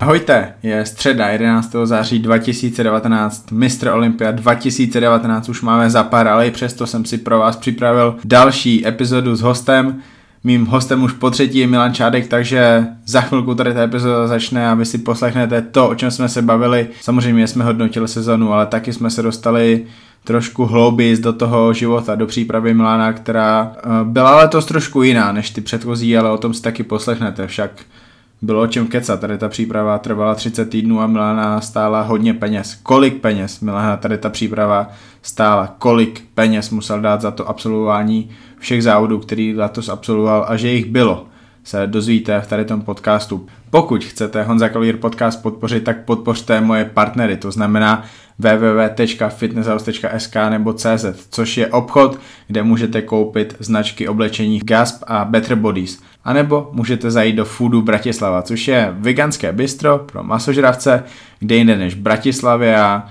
Ahojte, je středa 11. září 2019, Mr. Olympia 2019 už máme za pár, ale i přesto jsem si pro vás připravil další epizodu s hostem. Mým hostem už po třetí je Milan Čádek, takže za chvilku tady ta epizoda začne a vy si poslechnete to, o čem jsme se bavili. Samozřejmě jsme hodnotili sezonu, ale taky jsme se dostali trošku hlouběji do toho života, do přípravy Milana, která eh, byla letos trošku jiná než ty předchozí, ale o tom si taky poslechnete, však bylo o čem kecat. Tady ta příprava trvala 30 týdnů a Milana stála hodně peněz. Kolik peněz Milana tady ta příprava stála? Kolik peněz musel dát za to absolvování všech závodů, který letos absolvoval a že jich bylo? se dozvíte v tady tom podcastu. Pokud chcete Honza Kalír podcast podpořit, tak podpořte moje partnery, to znamená www.fitnesshouse.sk nebo CZ, což je obchod, kde můžete koupit značky oblečení Gasp a Better Bodies. A nebo můžete zajít do Foodu Bratislava, což je veganské bistro pro masožravce, kde jinde než v Bratislavě a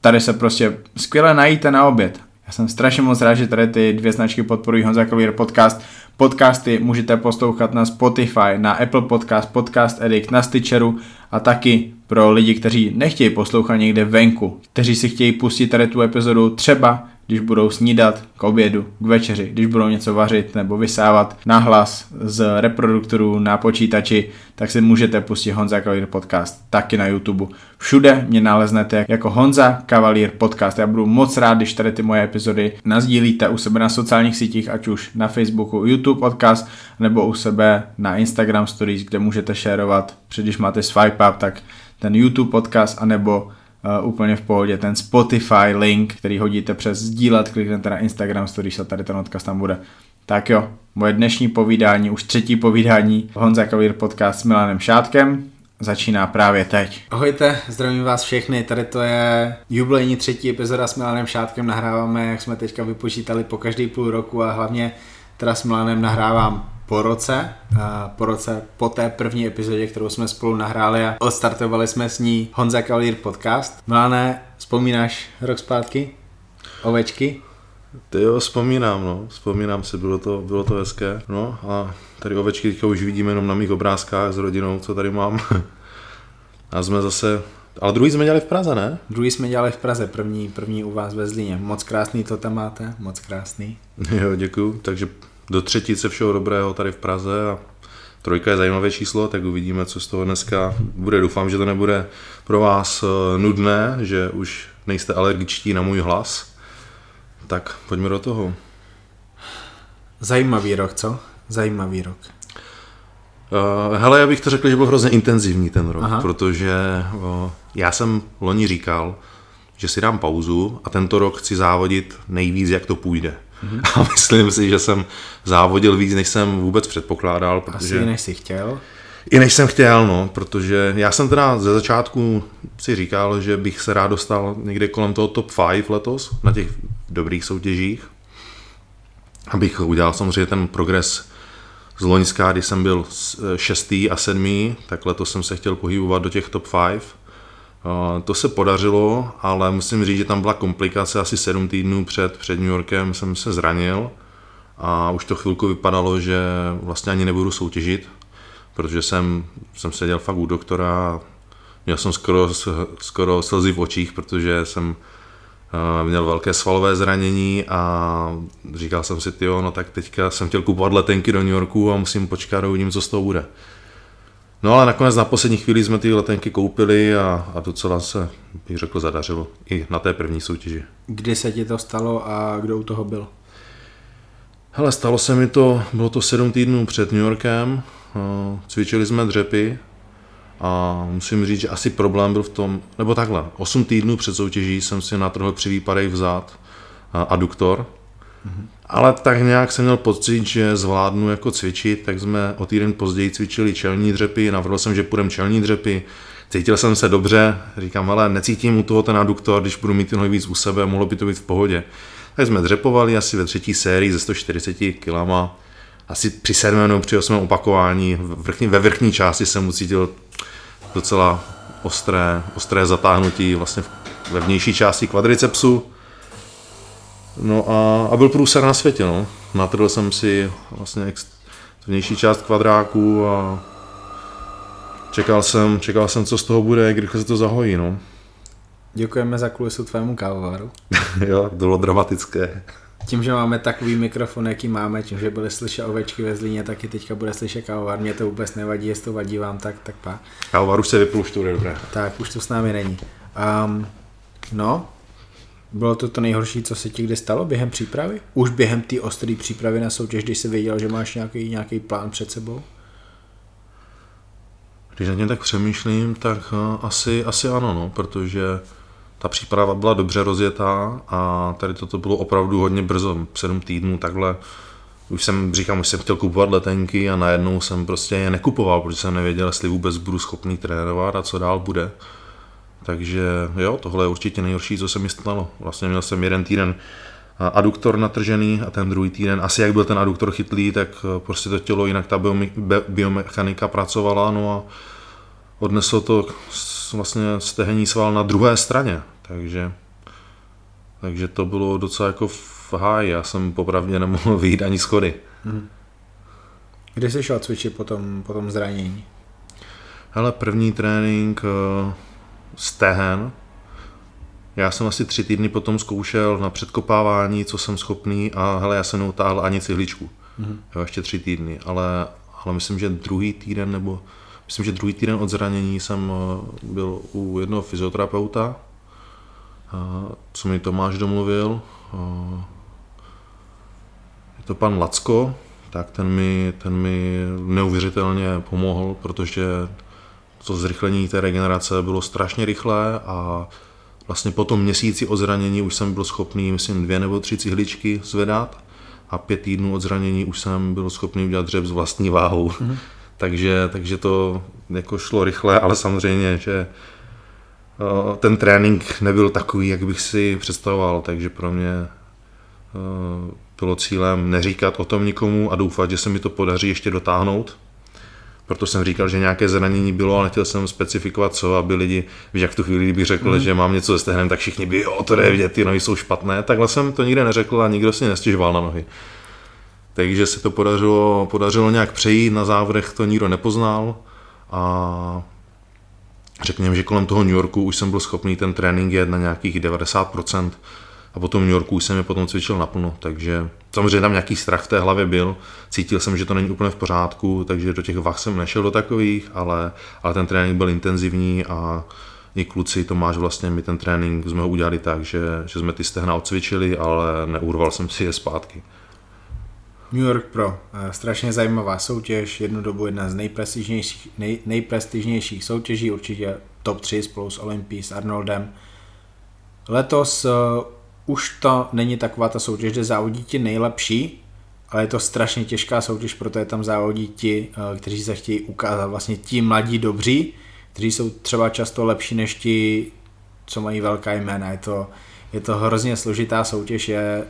tady se prostě skvěle najíte na oběd. Já jsem strašně moc rád, že tady ty dvě značky podporují Honza Kalír podcast. Podcasty můžete poslouchat na Spotify, na Apple Podcast, Podcast Edit, na Stitcheru a taky pro lidi, kteří nechtějí poslouchat někde venku, kteří si chtějí pustit tady tu epizodu třeba když budou snídat k obědu, k večeři, když budou něco vařit nebo vysávat nahlas z reproduktorů na počítači, tak si můžete pustit Honza Kavalír podcast taky na YouTube. Všude mě naleznete jako Honza Kavalír podcast. Já budu moc rád, když tady ty moje epizody nazdílíte u sebe na sociálních sítích, ať už na Facebooku YouTube podcast, nebo u sebe na Instagram stories, kde můžete šerovat, když máte swipe up, tak ten YouTube podcast, anebo uh, úplně v pohodě. Ten Spotify link, který hodíte přes sdílet, kliknete na Instagram stories a tady ten odkaz tam bude. Tak jo, moje dnešní povídání, už třetí povídání Honza Kavír podcast s Milanem Šátkem, začíná právě teď. Ahojte, zdravím vás všechny, tady to je jubilejní třetí epizoda s Milanem Šátkem, nahráváme, jak jsme teďka vypočítali, po každý půl roku a hlavně teda s Milanem nahrávám po roce, po roce po té první epizodě, kterou jsme spolu nahráli a odstartovali jsme s ní Honza Kalír podcast. Miláne, vzpomínáš rok zpátky? Ovečky? Ty jo, vzpomínám, no, vzpomínám si, bylo to, bylo to hezké, no a tady ovečky teďka už vidíme jenom na mých obrázkách s rodinou, co tady mám. a jsme zase, ale druhý jsme dělali v Praze, ne? Druhý jsme dělali v Praze, první, první u vás ve Zlíně. Moc krásný to tam máte, moc krásný. Jo, děkuju, takže do třetice všeho dobrého tady v Praze a trojka je zajímavé číslo, tak uvidíme, co z toho dneska bude. Doufám, že to nebude pro vás eh, nudné, že už nejste alergičtí na můj hlas. Tak pojďme do toho. Zajímavý rok, co? Zajímavý rok. Uh, hele, já bych to řekl, že byl hrozně intenzivní ten rok, Aha. protože uh, já jsem loni říkal, že si dám pauzu a tento rok chci závodit nejvíc, jak to půjde. Mm-hmm. A myslím si, že jsem závodil víc, než jsem vůbec předpokládal. Protože... Asi než jsi chtěl? I než jsem chtěl, no, protože já jsem teda ze začátku si říkal, že bych se rád dostal někde kolem toho top 5 letos na těch dobrých soutěžích. Abych udělal samozřejmě ten progres z Loňská, kdy jsem byl šestý a sedmý, tak letos jsem se chtěl pohybovat do těch top 5. To se podařilo, ale musím říct, že tam byla komplikace. Asi sedm týdnů před, před New Yorkem jsem se zranil a už to chvilku vypadalo, že vlastně ani nebudu soutěžit, protože jsem, jsem seděl fakt u doktora měl jsem skoro, skoro slzy v očích, protože jsem eh, měl velké svalové zranění a říkal jsem si, jo, no tak teďka jsem chtěl kupovat letenky do New Yorku a musím počkat a uvidím, co z toho bude. No ale nakonec na poslední chvíli jsme ty letenky koupili a, a docela se, bych řekl, zadařilo i na té první soutěži. Kdy se ti to stalo a kdo u toho byl? Hele, stalo se mi to, bylo to sedm týdnů před New Yorkem, eh, cvičili jsme dřepy a musím říct, že asi problém byl v tom, nebo takhle, osm týdnů před soutěží jsem si natrhl při výpadech vzad aduktor, mm-hmm. Ale tak nějak jsem měl pocit, že zvládnu jako cvičit, tak jsme o týden později cvičili čelní dřepy, navrhl jsem, že půjdeme čelní dřepy, cítil jsem se dobře, říkám, ale necítím u toho ten aduktor, když budu mít ten víc u sebe, mohlo by to být v pohodě. Tak jsme dřepovali asi ve třetí sérii ze 140 kg, asi při sedmém nebo při osmém opakování, vrchní, ve vrchní části jsem ucítil docela ostré, ostré zatáhnutí vlastně ve vnější části kvadricepsu, No a, a byl průser na světě, no. Natrhl jsem si vlastně vnější část kvadráku a čekal jsem, čekal jsem, co z toho bude, jak rychle se to zahojí, no. Děkujeme za kulisu tvému kávovaru. jo, to bylo dramatické. Tím, že máme takový mikrofon, jaký máme, tím, že byly slyšet ovečky ve Zlíně, tak i teďka bude slyšet kávovar. Mě to vůbec nevadí, jestli to vadí vám, tak, tak pa. Kávovar už se vypl, už to bude dobré. Tak, už to s námi není. Um, no, bylo to to nejhorší, co se ti kdy stalo během přípravy? Už během té ostré přípravy na soutěž, když jsi věděl, že máš nějaký, nějaký plán před sebou? Když na něm tak přemýšlím, tak uh, asi, asi ano, no, protože ta příprava byla dobře rozjetá a tady toto bylo opravdu hodně brzo, sedm týdnů takhle. Už jsem, říkám, už jsem chtěl kupovat letenky a najednou jsem prostě je nekupoval, protože jsem nevěděl, jestli vůbec budu schopný trénovat a co dál bude. Takže jo, tohle je určitě nejhorší, co se mi stalo. Vlastně měl jsem jeden týden aduktor natržený a ten druhý týden, asi jak byl ten aduktor chytlý, tak prostě to tělo, jinak ta biomechanika pracovala, no a odneslo to vlastně stehení sval na druhé straně, takže, takže to bylo docela jako v háji, já jsem popravdě nemohl vyjít ani schody. Hmm. Kde jsi šel cvičit po tom, po tom zranění? Hele, první trénink uh, stehen. Já jsem asi tři týdny potom zkoušel na předkopávání, co jsem schopný a hele, já jsem neutáhl ani cihličku. Mm-hmm. Jo, ještě tři týdny, ale, ale myslím, že druhý týden nebo myslím, že druhý týden od zranění jsem eh, byl u jednoho fyzioterapeuta, eh, co mi Tomáš domluvil. Eh, je to pan Lacko, tak ten mi, ten mi neuvěřitelně pomohl, protože to zrychlení té regenerace bylo strašně rychlé a vlastně po tom měsíci od zranění už jsem byl schopný, myslím, dvě nebo tři cihličky zvedat a pět týdnů od zranění už jsem byl schopný udělat dřeb s vlastní váhou. Mm-hmm. takže, takže to jako šlo rychle, ale samozřejmě, že ten trénink nebyl takový, jak bych si představoval, takže pro mě bylo cílem neříkat o tom nikomu a doufat, že se mi to podaří ještě dotáhnout proto jsem říkal, že nějaké zranění bylo, ale nechtěl jsem specifikovat co, aby lidi, víš, jak v tu chvíli, kdybych řekl, mm. že mám něco se stehnem, tak všichni by, jo, to jde vidět, ty nohy jsou špatné. Takhle jsem to nikde neřekl a nikdo si nestěžoval na nohy. Takže se to podařilo, podařilo nějak přejít, na závrech to nikdo nepoznal a řekněme, že kolem toho New Yorku už jsem byl schopný ten trénink jet na nějakých 90%, a potom v New Yorku jsem je potom cvičil naplno, takže samozřejmě tam nějaký strach v té hlavě byl, cítil jsem, že to není úplně v pořádku, takže do těch vach jsem nešel do takových, ale, ale ten trénink byl intenzivní a i kluci, Tomáš vlastně mi ten trénink jsme ho udělali tak, že, že jsme ty stehna odcvičili, ale neurval jsem si je zpátky. New York Pro, eh, strašně zajímavá soutěž, jednu dobu jedna z nejprestižnějších, nej, nejprestižnějších soutěží, určitě top 3 spolu s Olympí, s Arnoldem. Letos eh, už to není taková ta soutěž, kde závodí ti nejlepší, ale je to strašně těžká soutěž, proto je tam závodí ti, eh, kteří se chtějí ukázat, vlastně ti mladí dobří, kteří jsou třeba často lepší než ti, co mají velká jména. Je to, je to hrozně složitá soutěž, je,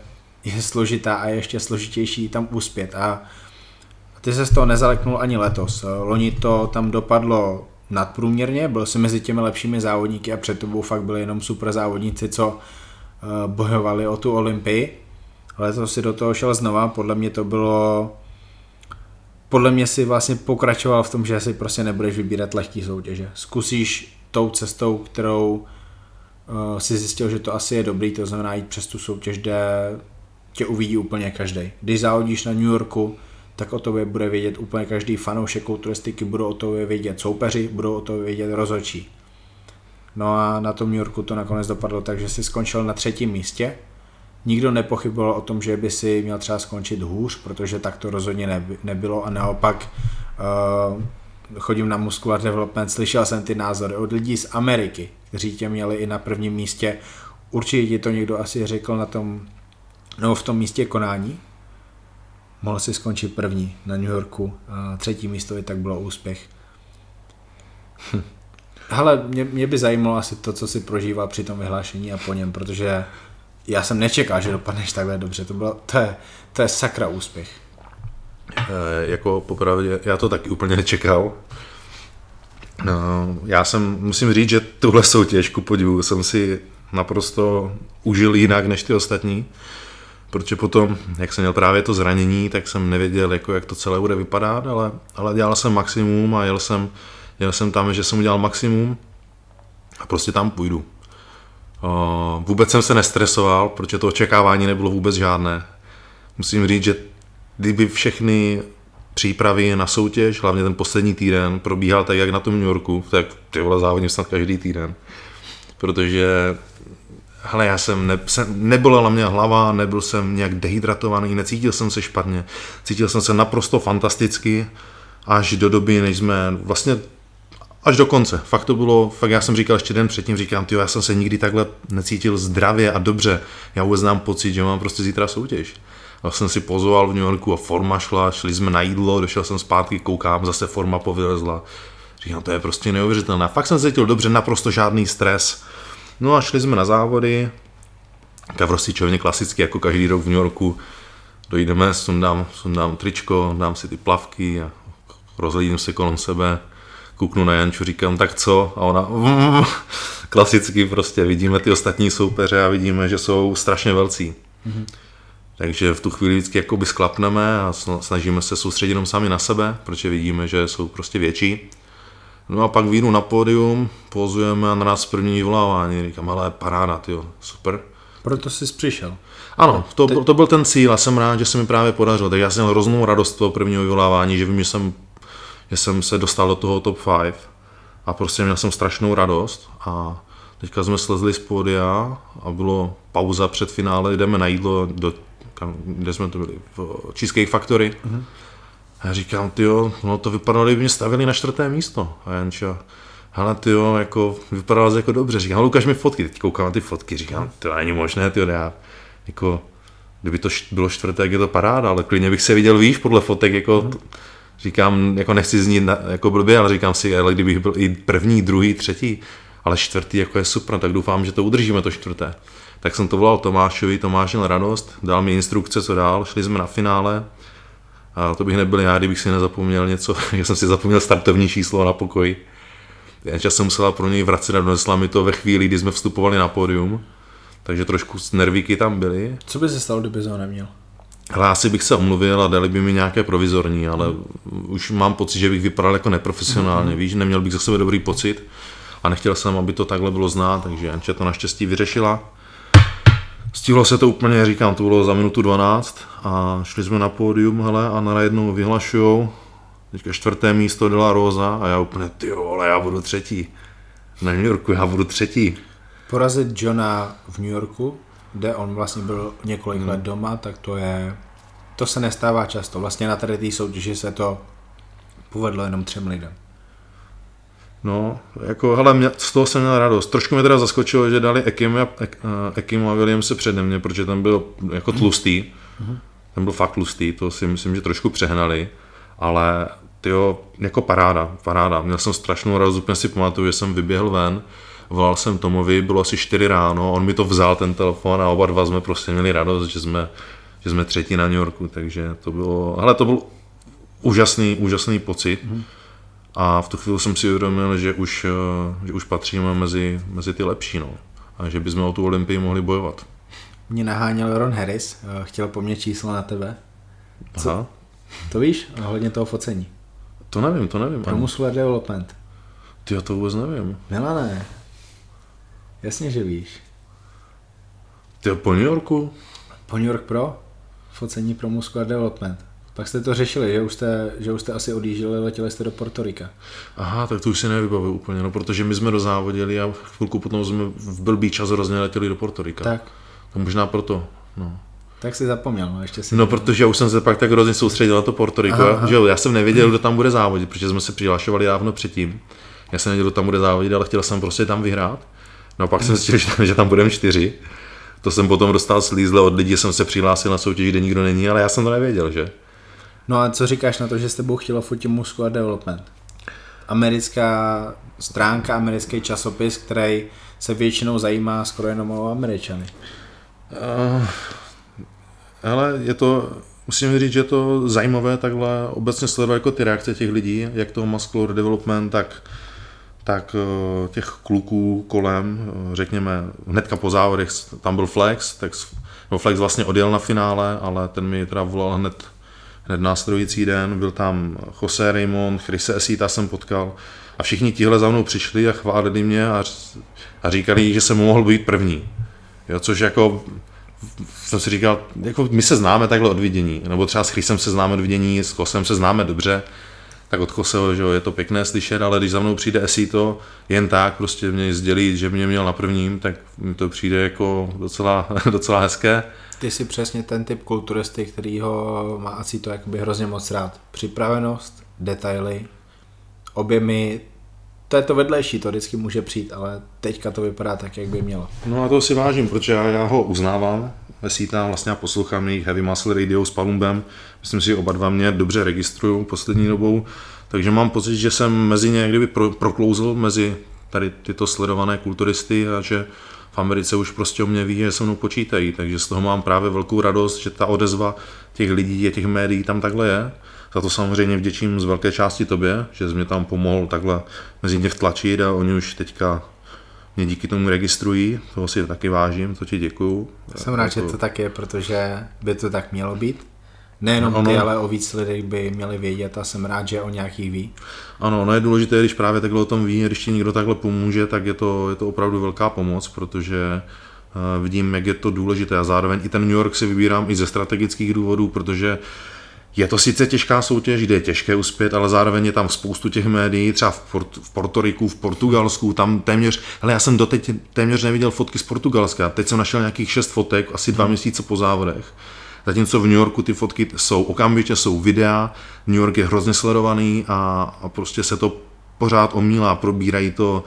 je složitá a je ještě složitější tam uspět. A ty se z toho nezaleknul ani letos. Loni to tam dopadlo nadprůměrně, byl si mezi těmi lepšími závodníky a před tobou fakt byli jenom super závodníci, co Eh, bojovali o tu Olympii. Ale to si do toho šel znova, podle mě to bylo podle mě si vlastně pokračoval v tom, že si prostě nebudeš vybírat lehký soutěže. Zkusíš tou cestou, kterou uh, si zjistil, že to asi je dobrý, to znamená jít přes tu soutěž, kde tě uvidí úplně každý. Když závodíš na New Yorku, tak o tobě bude vědět úplně každý fanoušek kulturistiky, budou o tobě vědět soupeři, budou o tobě vědět rozhodčí. No a na tom New Yorku to nakonec dopadlo tak, že si skončil na třetím místě. Nikdo nepochyboval o tom, že by si měl třeba skončit hůř, protože tak to rozhodně nebylo a naopak uh, chodím na Muscular Development, slyšel jsem ty názory od lidí z Ameriky, kteří tě měli i na prvním místě. Určitě ti to někdo asi řekl na tom, no v tom místě konání. Mohl si skončit první na New Yorku, uh, třetí místo i tak bylo úspěch. Hele, mě, mě by zajímalo asi to, co si prožíval při tom vyhlášení a po něm, protože já jsem nečekal, že dopadneš takhle dobře. To, bylo, to, je, to je sakra úspěch. E, jako popravdě, já to taky úplně nečekal. No, já jsem, musím říct, že tuhle soutěž, ku podivu, jsem si naprosto užil jinak než ty ostatní, protože potom, jak jsem měl právě to zranění, tak jsem nevěděl, jako, jak to celé bude vypadat, ale, ale dělal jsem maximum a jel jsem Jel jsem tam, že jsem udělal maximum a prostě tam půjdu. Vůbec jsem se nestresoval, protože to očekávání nebylo vůbec žádné. Musím říct, že kdyby všechny přípravy na soutěž, hlavně ten poslední týden, probíhal tak, jak na tom New Yorku, tak ty vole závodím snad každý týden. Protože hele, já jsem, ne, jsem nebolela mě hlava, nebyl jsem nějak dehydratovaný, necítil jsem se špatně, cítil jsem se naprosto fantasticky, až do doby, než jsme vlastně až do konce. Fakt to bylo, fakt já jsem říkal ještě den předtím, říkám, ty já jsem se nikdy takhle necítil zdravě a dobře. Já vůbec znám pocit, že mám prostě zítra soutěž. Já jsem si pozval v New Yorku a forma šla, šli jsme na jídlo, došel jsem zpátky, koukám, zase forma povylezla. Říkám, to je prostě neuvěřitelné. Fakt jsem se cítil dobře, naprosto žádný stres. No a šli jsme na závody. Kavrosičovně klasicky, jako každý rok v New Yorku. Dojdeme, sundám, sundám tričko, dám si ty plavky a rozhlídím se kolem sebe kouknu na Janču, říkám, tak co? A ona, mm, klasicky prostě vidíme ty ostatní soupeře a vidíme, že jsou strašně velcí. Mm-hmm. Takže v tu chvíli vždycky jakoby sklapneme a snažíme se soustředit jenom sami na sebe, protože vidíme, že jsou prostě větší. No a pak vyjdu na pódium, pozujeme a na nás první vyvolávání. Říkám, ale paráda, tyjo, super. Proto jsi přišel. Ano, to, to byl ten cíl a jsem rád, že se mi právě podařilo. Tak já jsem měl hroznou radost toho prvního vyvolávání, že vím, že jsem že jsem se dostal do toho top 5 a prostě měl jsem strašnou radost a teďka jsme slezli z pódia a bylo pauza před finále, jdeme na jídlo, do, kam, kde jsme to byli, v Cheesecake Factory. Mm-hmm. A já říkám, tyjo, no to vypadalo, kdyby mě stavili na čtvrté místo. A Janča, hele tyjo, jako vypadalo to jako dobře. Říkám, ukaž mi fotky, teď koukám na ty fotky, říkám, to není možné, tyjo, já, jako, kdyby to bylo čtvrté, jak je to paráda, ale klidně bych se viděl výš podle fotek, jako, mm-hmm říkám, jako nechci znít na, jako blbě, ale říkám si, ale kdybych byl i první, druhý, třetí, ale čtvrtý jako je super, tak doufám, že to udržíme to čtvrté. Tak jsem to volal Tomášovi, Tomáš měl radost, dal mi instrukce, co dál, šli jsme na finále, a to bych nebyl já, kdybych si nezapomněl něco, já jsem si zapomněl startovní číslo na pokoji. Jenže jsem musela pro něj vracet a donesla mi to ve chvíli, kdy jsme vstupovali na pódium, takže trošku nervíky tam byly. Co by se stalo, kdyby ho neměl? Ale asi bych se omluvil a dali by mi nějaké provizorní, ale už mám pocit, že bych vypadal jako neprofesionálně, mm-hmm. víš, neměl bych za sebe dobrý pocit a nechtěl jsem, aby to takhle bylo znát, takže Janče to naštěstí vyřešila. Stihlo se to úplně, říkám, to bylo za minutu 12 a šli jsme na pódium, hele, a najednou vyhlašujou, teďka čtvrté místo dala Rosa a já úplně, ty ale já budu třetí. Na New Yorku já budu třetí. Porazit Johna v New Yorku kde on vlastně byl několik hmm. let doma, tak to je, to se nestává často. Vlastně na tady té soutěži se to povedlo jenom třem lidem. No, jako, hele, mě, z toho jsem měl radost. Trošku mě teda zaskočilo, že dali Ekim a, Ekim a William se přede mě, protože ten byl jako tlustý. Mm-hmm. Ten byl fakt tlustý, to si myslím, že trošku přehnali. Ale tyjo, jako paráda, paráda. Měl jsem strašnou radost, úplně si pamatuju, že jsem vyběhl ven volal jsem Tomovi, bylo asi 4 ráno, on mi to vzal ten telefon a oba dva jsme prostě měli radost, že jsme, že jsme třetí na New Yorku, takže to bylo, ale to byl úžasný, úžasný pocit. Mm. A v tu chvíli jsem si uvědomil, že už, že už patříme mezi, mezi ty lepší, no. A že bychom o tu Olympii mohli bojovat. Mě naháněl Ron Harris, eh, chtěl po mně číslo na tebe. Co? Aha. To víš, ohledně toho focení. To nevím, to nevím. Pro Muscular Development. Ty to vůbec nevím. ne. Jasně, že víš. Ty po New Yorku? Po New York Pro? Focení pro Muscular Development. Pak jste to řešili, že už jste, že už jste asi odjížděli, letěli jste do Portorika. Aha, tak to už si nevybavuju úplně, no, protože my jsme dozávodili a chvilku potom jsme v blbý čas hrozně letěli do Portorika. Tak. To možná proto, no. Tak si zapomněl, no ještě si... No, protože já už jsem se pak tak hrozně soustředil na to Portoriko, že jo, já jsem nevěděl, kdo tam bude závodit, protože jsme se přihlašovali dávno předtím. Já jsem nevěděl, kdo tam bude závodit, ale chtěl jsem prostě tam vyhrát. No pak jsem zjistil, že tam budeme čtyři. To jsem potom dostal slízle od lidí, jsem se přihlásil na soutěž, kde nikdo není, ale já jsem to nevěděl, že? No a co říkáš na to, že s tebou chtělo fotit Muscular Development? Americká stránka, americký časopis, který se většinou zajímá skoro jenom o Američany. Uh, ale je to, musím říct, že je to zajímavé takhle obecně sledovat jako ty reakce těch lidí, jak toho muscular development, tak tak eh, těch kluků kolem, eh, řekněme, hnedka po závodech, tam byl Flex, tak no Flex vlastně odjel na finále, ale ten mi teda volal hned hned následující den, byl tam Jose Raymond, Chrise Esita jsem potkal a všichni tihle za mnou přišli a chválili mě a, a říkali, že jsem mohl být první. Jo, což jako jsem si říkal, jako my se známe takhle od vidění, nebo třeba s Chrisem se známe od vidění, s Kosem se známe dobře, tak od Koseho, že jo, je to pěkné slyšet, ale když za mnou přijde Esito jen tak, prostě mě sdělí, že mě měl na prvním, tak mi to přijde jako docela, docela hezké. Ty jsi přesně ten typ kulturisty, který ho má asi to jakoby hrozně moc rád. Připravenost, detaily, objemy, to je to vedlejší, to vždycky může přijít, ale teďka to vypadá tak, jak by mělo. No a to si vážím, protože já, já ho uznávám, Vesítám, vlastně já poslouchám jejich Heavy Muscle Radio s Palumbem, myslím si, že oba dva mě dobře registrují poslední dobou, takže mám pocit, že jsem mezi ně kdyby pro, proklouzl mezi tady tyto sledované kulturisty a že v Americe už prostě o mě ví, že se mnou počítají, takže z toho mám právě velkou radost, že ta odezva těch lidí a těch médií tam takhle je. Za to samozřejmě vděčím z velké části tobě, že jsi mě tam pomohl takhle mezi ně vtlačit a oni už teďka mě díky tomu registrují, toho si taky vážím, to ti děkuju. Jsem rád, že to tak je, protože by to tak mělo být. Nejenom ano. ty, ale o víc lidí by měli vědět a jsem rád, že o nějakých ví. Ano, no je důležité, když právě takhle o tom ví, když ti někdo takhle pomůže, tak je to, je to opravdu velká pomoc, protože uh, vidím, jak je to důležité a zároveň i ten New York si vybírám i ze strategických důvodů, protože je to sice těžká soutěž, kde je těžké uspět, ale zároveň je tam spoustu těch médií, třeba v, Port, v Portoriku, v Portugalsku, tam téměř, hele, já jsem doteď téměř neviděl fotky z Portugalska, teď jsem našel nějakých šest fotek, asi dva měsíce po závodech. Zatímco v New Yorku ty fotky jsou okamžitě, jsou videa, New York je hrozně sledovaný a, a prostě se to pořád omílá, probírají to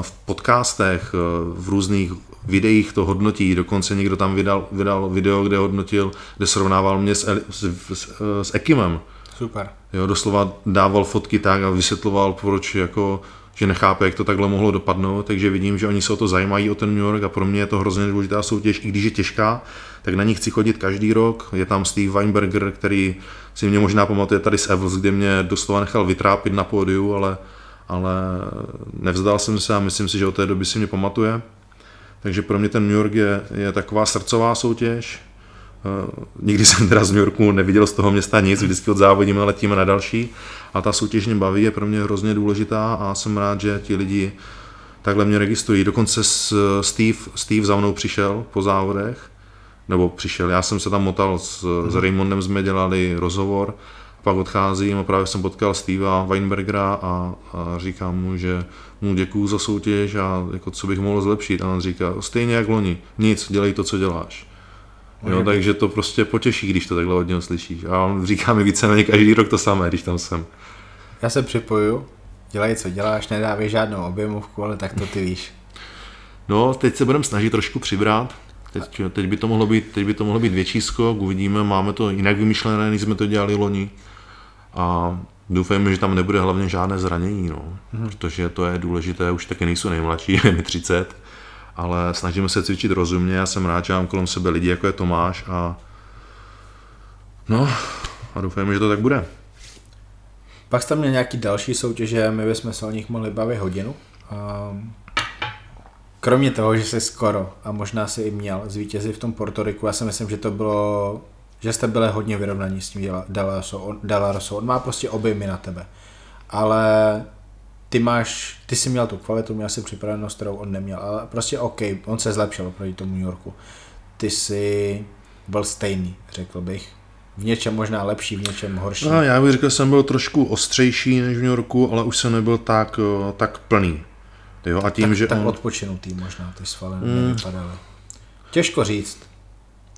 v podcastech, v různých videích to hodnotí, dokonce někdo tam vydal, vydal video, kde hodnotil, kde srovnával mě s, s, s, s Ekimem. Super. Jo, doslova dával fotky tak a vysvětloval, proč jako že nechápe, jak to takhle mohlo dopadnout, takže vidím, že oni se o to zajímají o ten New York a pro mě je to hrozně důležitá soutěž, i když je těžká, tak na ní chci chodit každý rok. Je tam Steve Weinberger, který si mě možná pamatuje tady z Evels, kde mě doslova nechal vytrápit na pódiu, ale, ale nevzdal jsem se a myslím si, že od té doby si mě pamatuje. Takže pro mě ten New York je, je taková srdcová soutěž. Uh, nikdy jsem teda z New Yorku neviděl z toho města nic, vždycky od závodíme letíme na další. A ta soutěž mě baví, je pro mě hrozně důležitá a jsem rád, že ti lidi takhle mě registrují. Dokonce Steve, Steve za mnou přišel po závodech, nebo přišel, já jsem se tam motal s, s Raymondem, jsme dělali rozhovor pak odcházím a právě jsem potkal Steva Weinbergera a, a říkám mu, že mu děkuju za soutěž a jako co bych mohl zlepšit. A on říká, stejně jak loni, nic, dělej to, co děláš. Jo, takže to prostě potěší, když to takhle od něho slyšíš. A on říká mi víceméně každý rok to samé, když tam jsem. Já se připoju, dělej, co děláš, nedávej žádnou objemovku, ale tak to ty víš. No, teď se budeme snažit trošku přibrat. Teď, teď, by to mohlo být, teď by to mohlo být větší skok, uvidíme, máme to jinak vymyšlené, než jsme to dělali loni a doufejme, že tam nebude hlavně žádné zranění, no, hmm. protože to je důležité, už taky nejsou nejmladší, je mi 30, ale snažíme se cvičit rozumně, já jsem rád, že mám kolem sebe lidi, jako je Tomáš a no a doufejme, že to tak bude. Pak jste měl nějaký další soutěže, my bychom se o nich mohli bavit hodinu. Um, kromě toho, že jsi skoro a možná si i měl zvítězit v tom Portoriku, já si myslím, že to bylo že jste byli hodně vyrovnaní s tím Delarosou. On má prostě objemy na tebe. Ale ty máš, ty jsi měl tu kvalitu, měl si připravenost, kterou on neměl, ale prostě OK, on se zlepšil proti tomu New Yorku. Ty jsi byl stejný, řekl bych. V něčem možná lepší, v něčem horší. No, já bych řekl, že jsem byl trošku ostřejší než v New Yorku, ale už jsem nebyl tak, eh, tak plný. Jo, a tím, tak, že tak on... odpočinutý možná, ty svaly mm. nevypadaly. Těžko říct.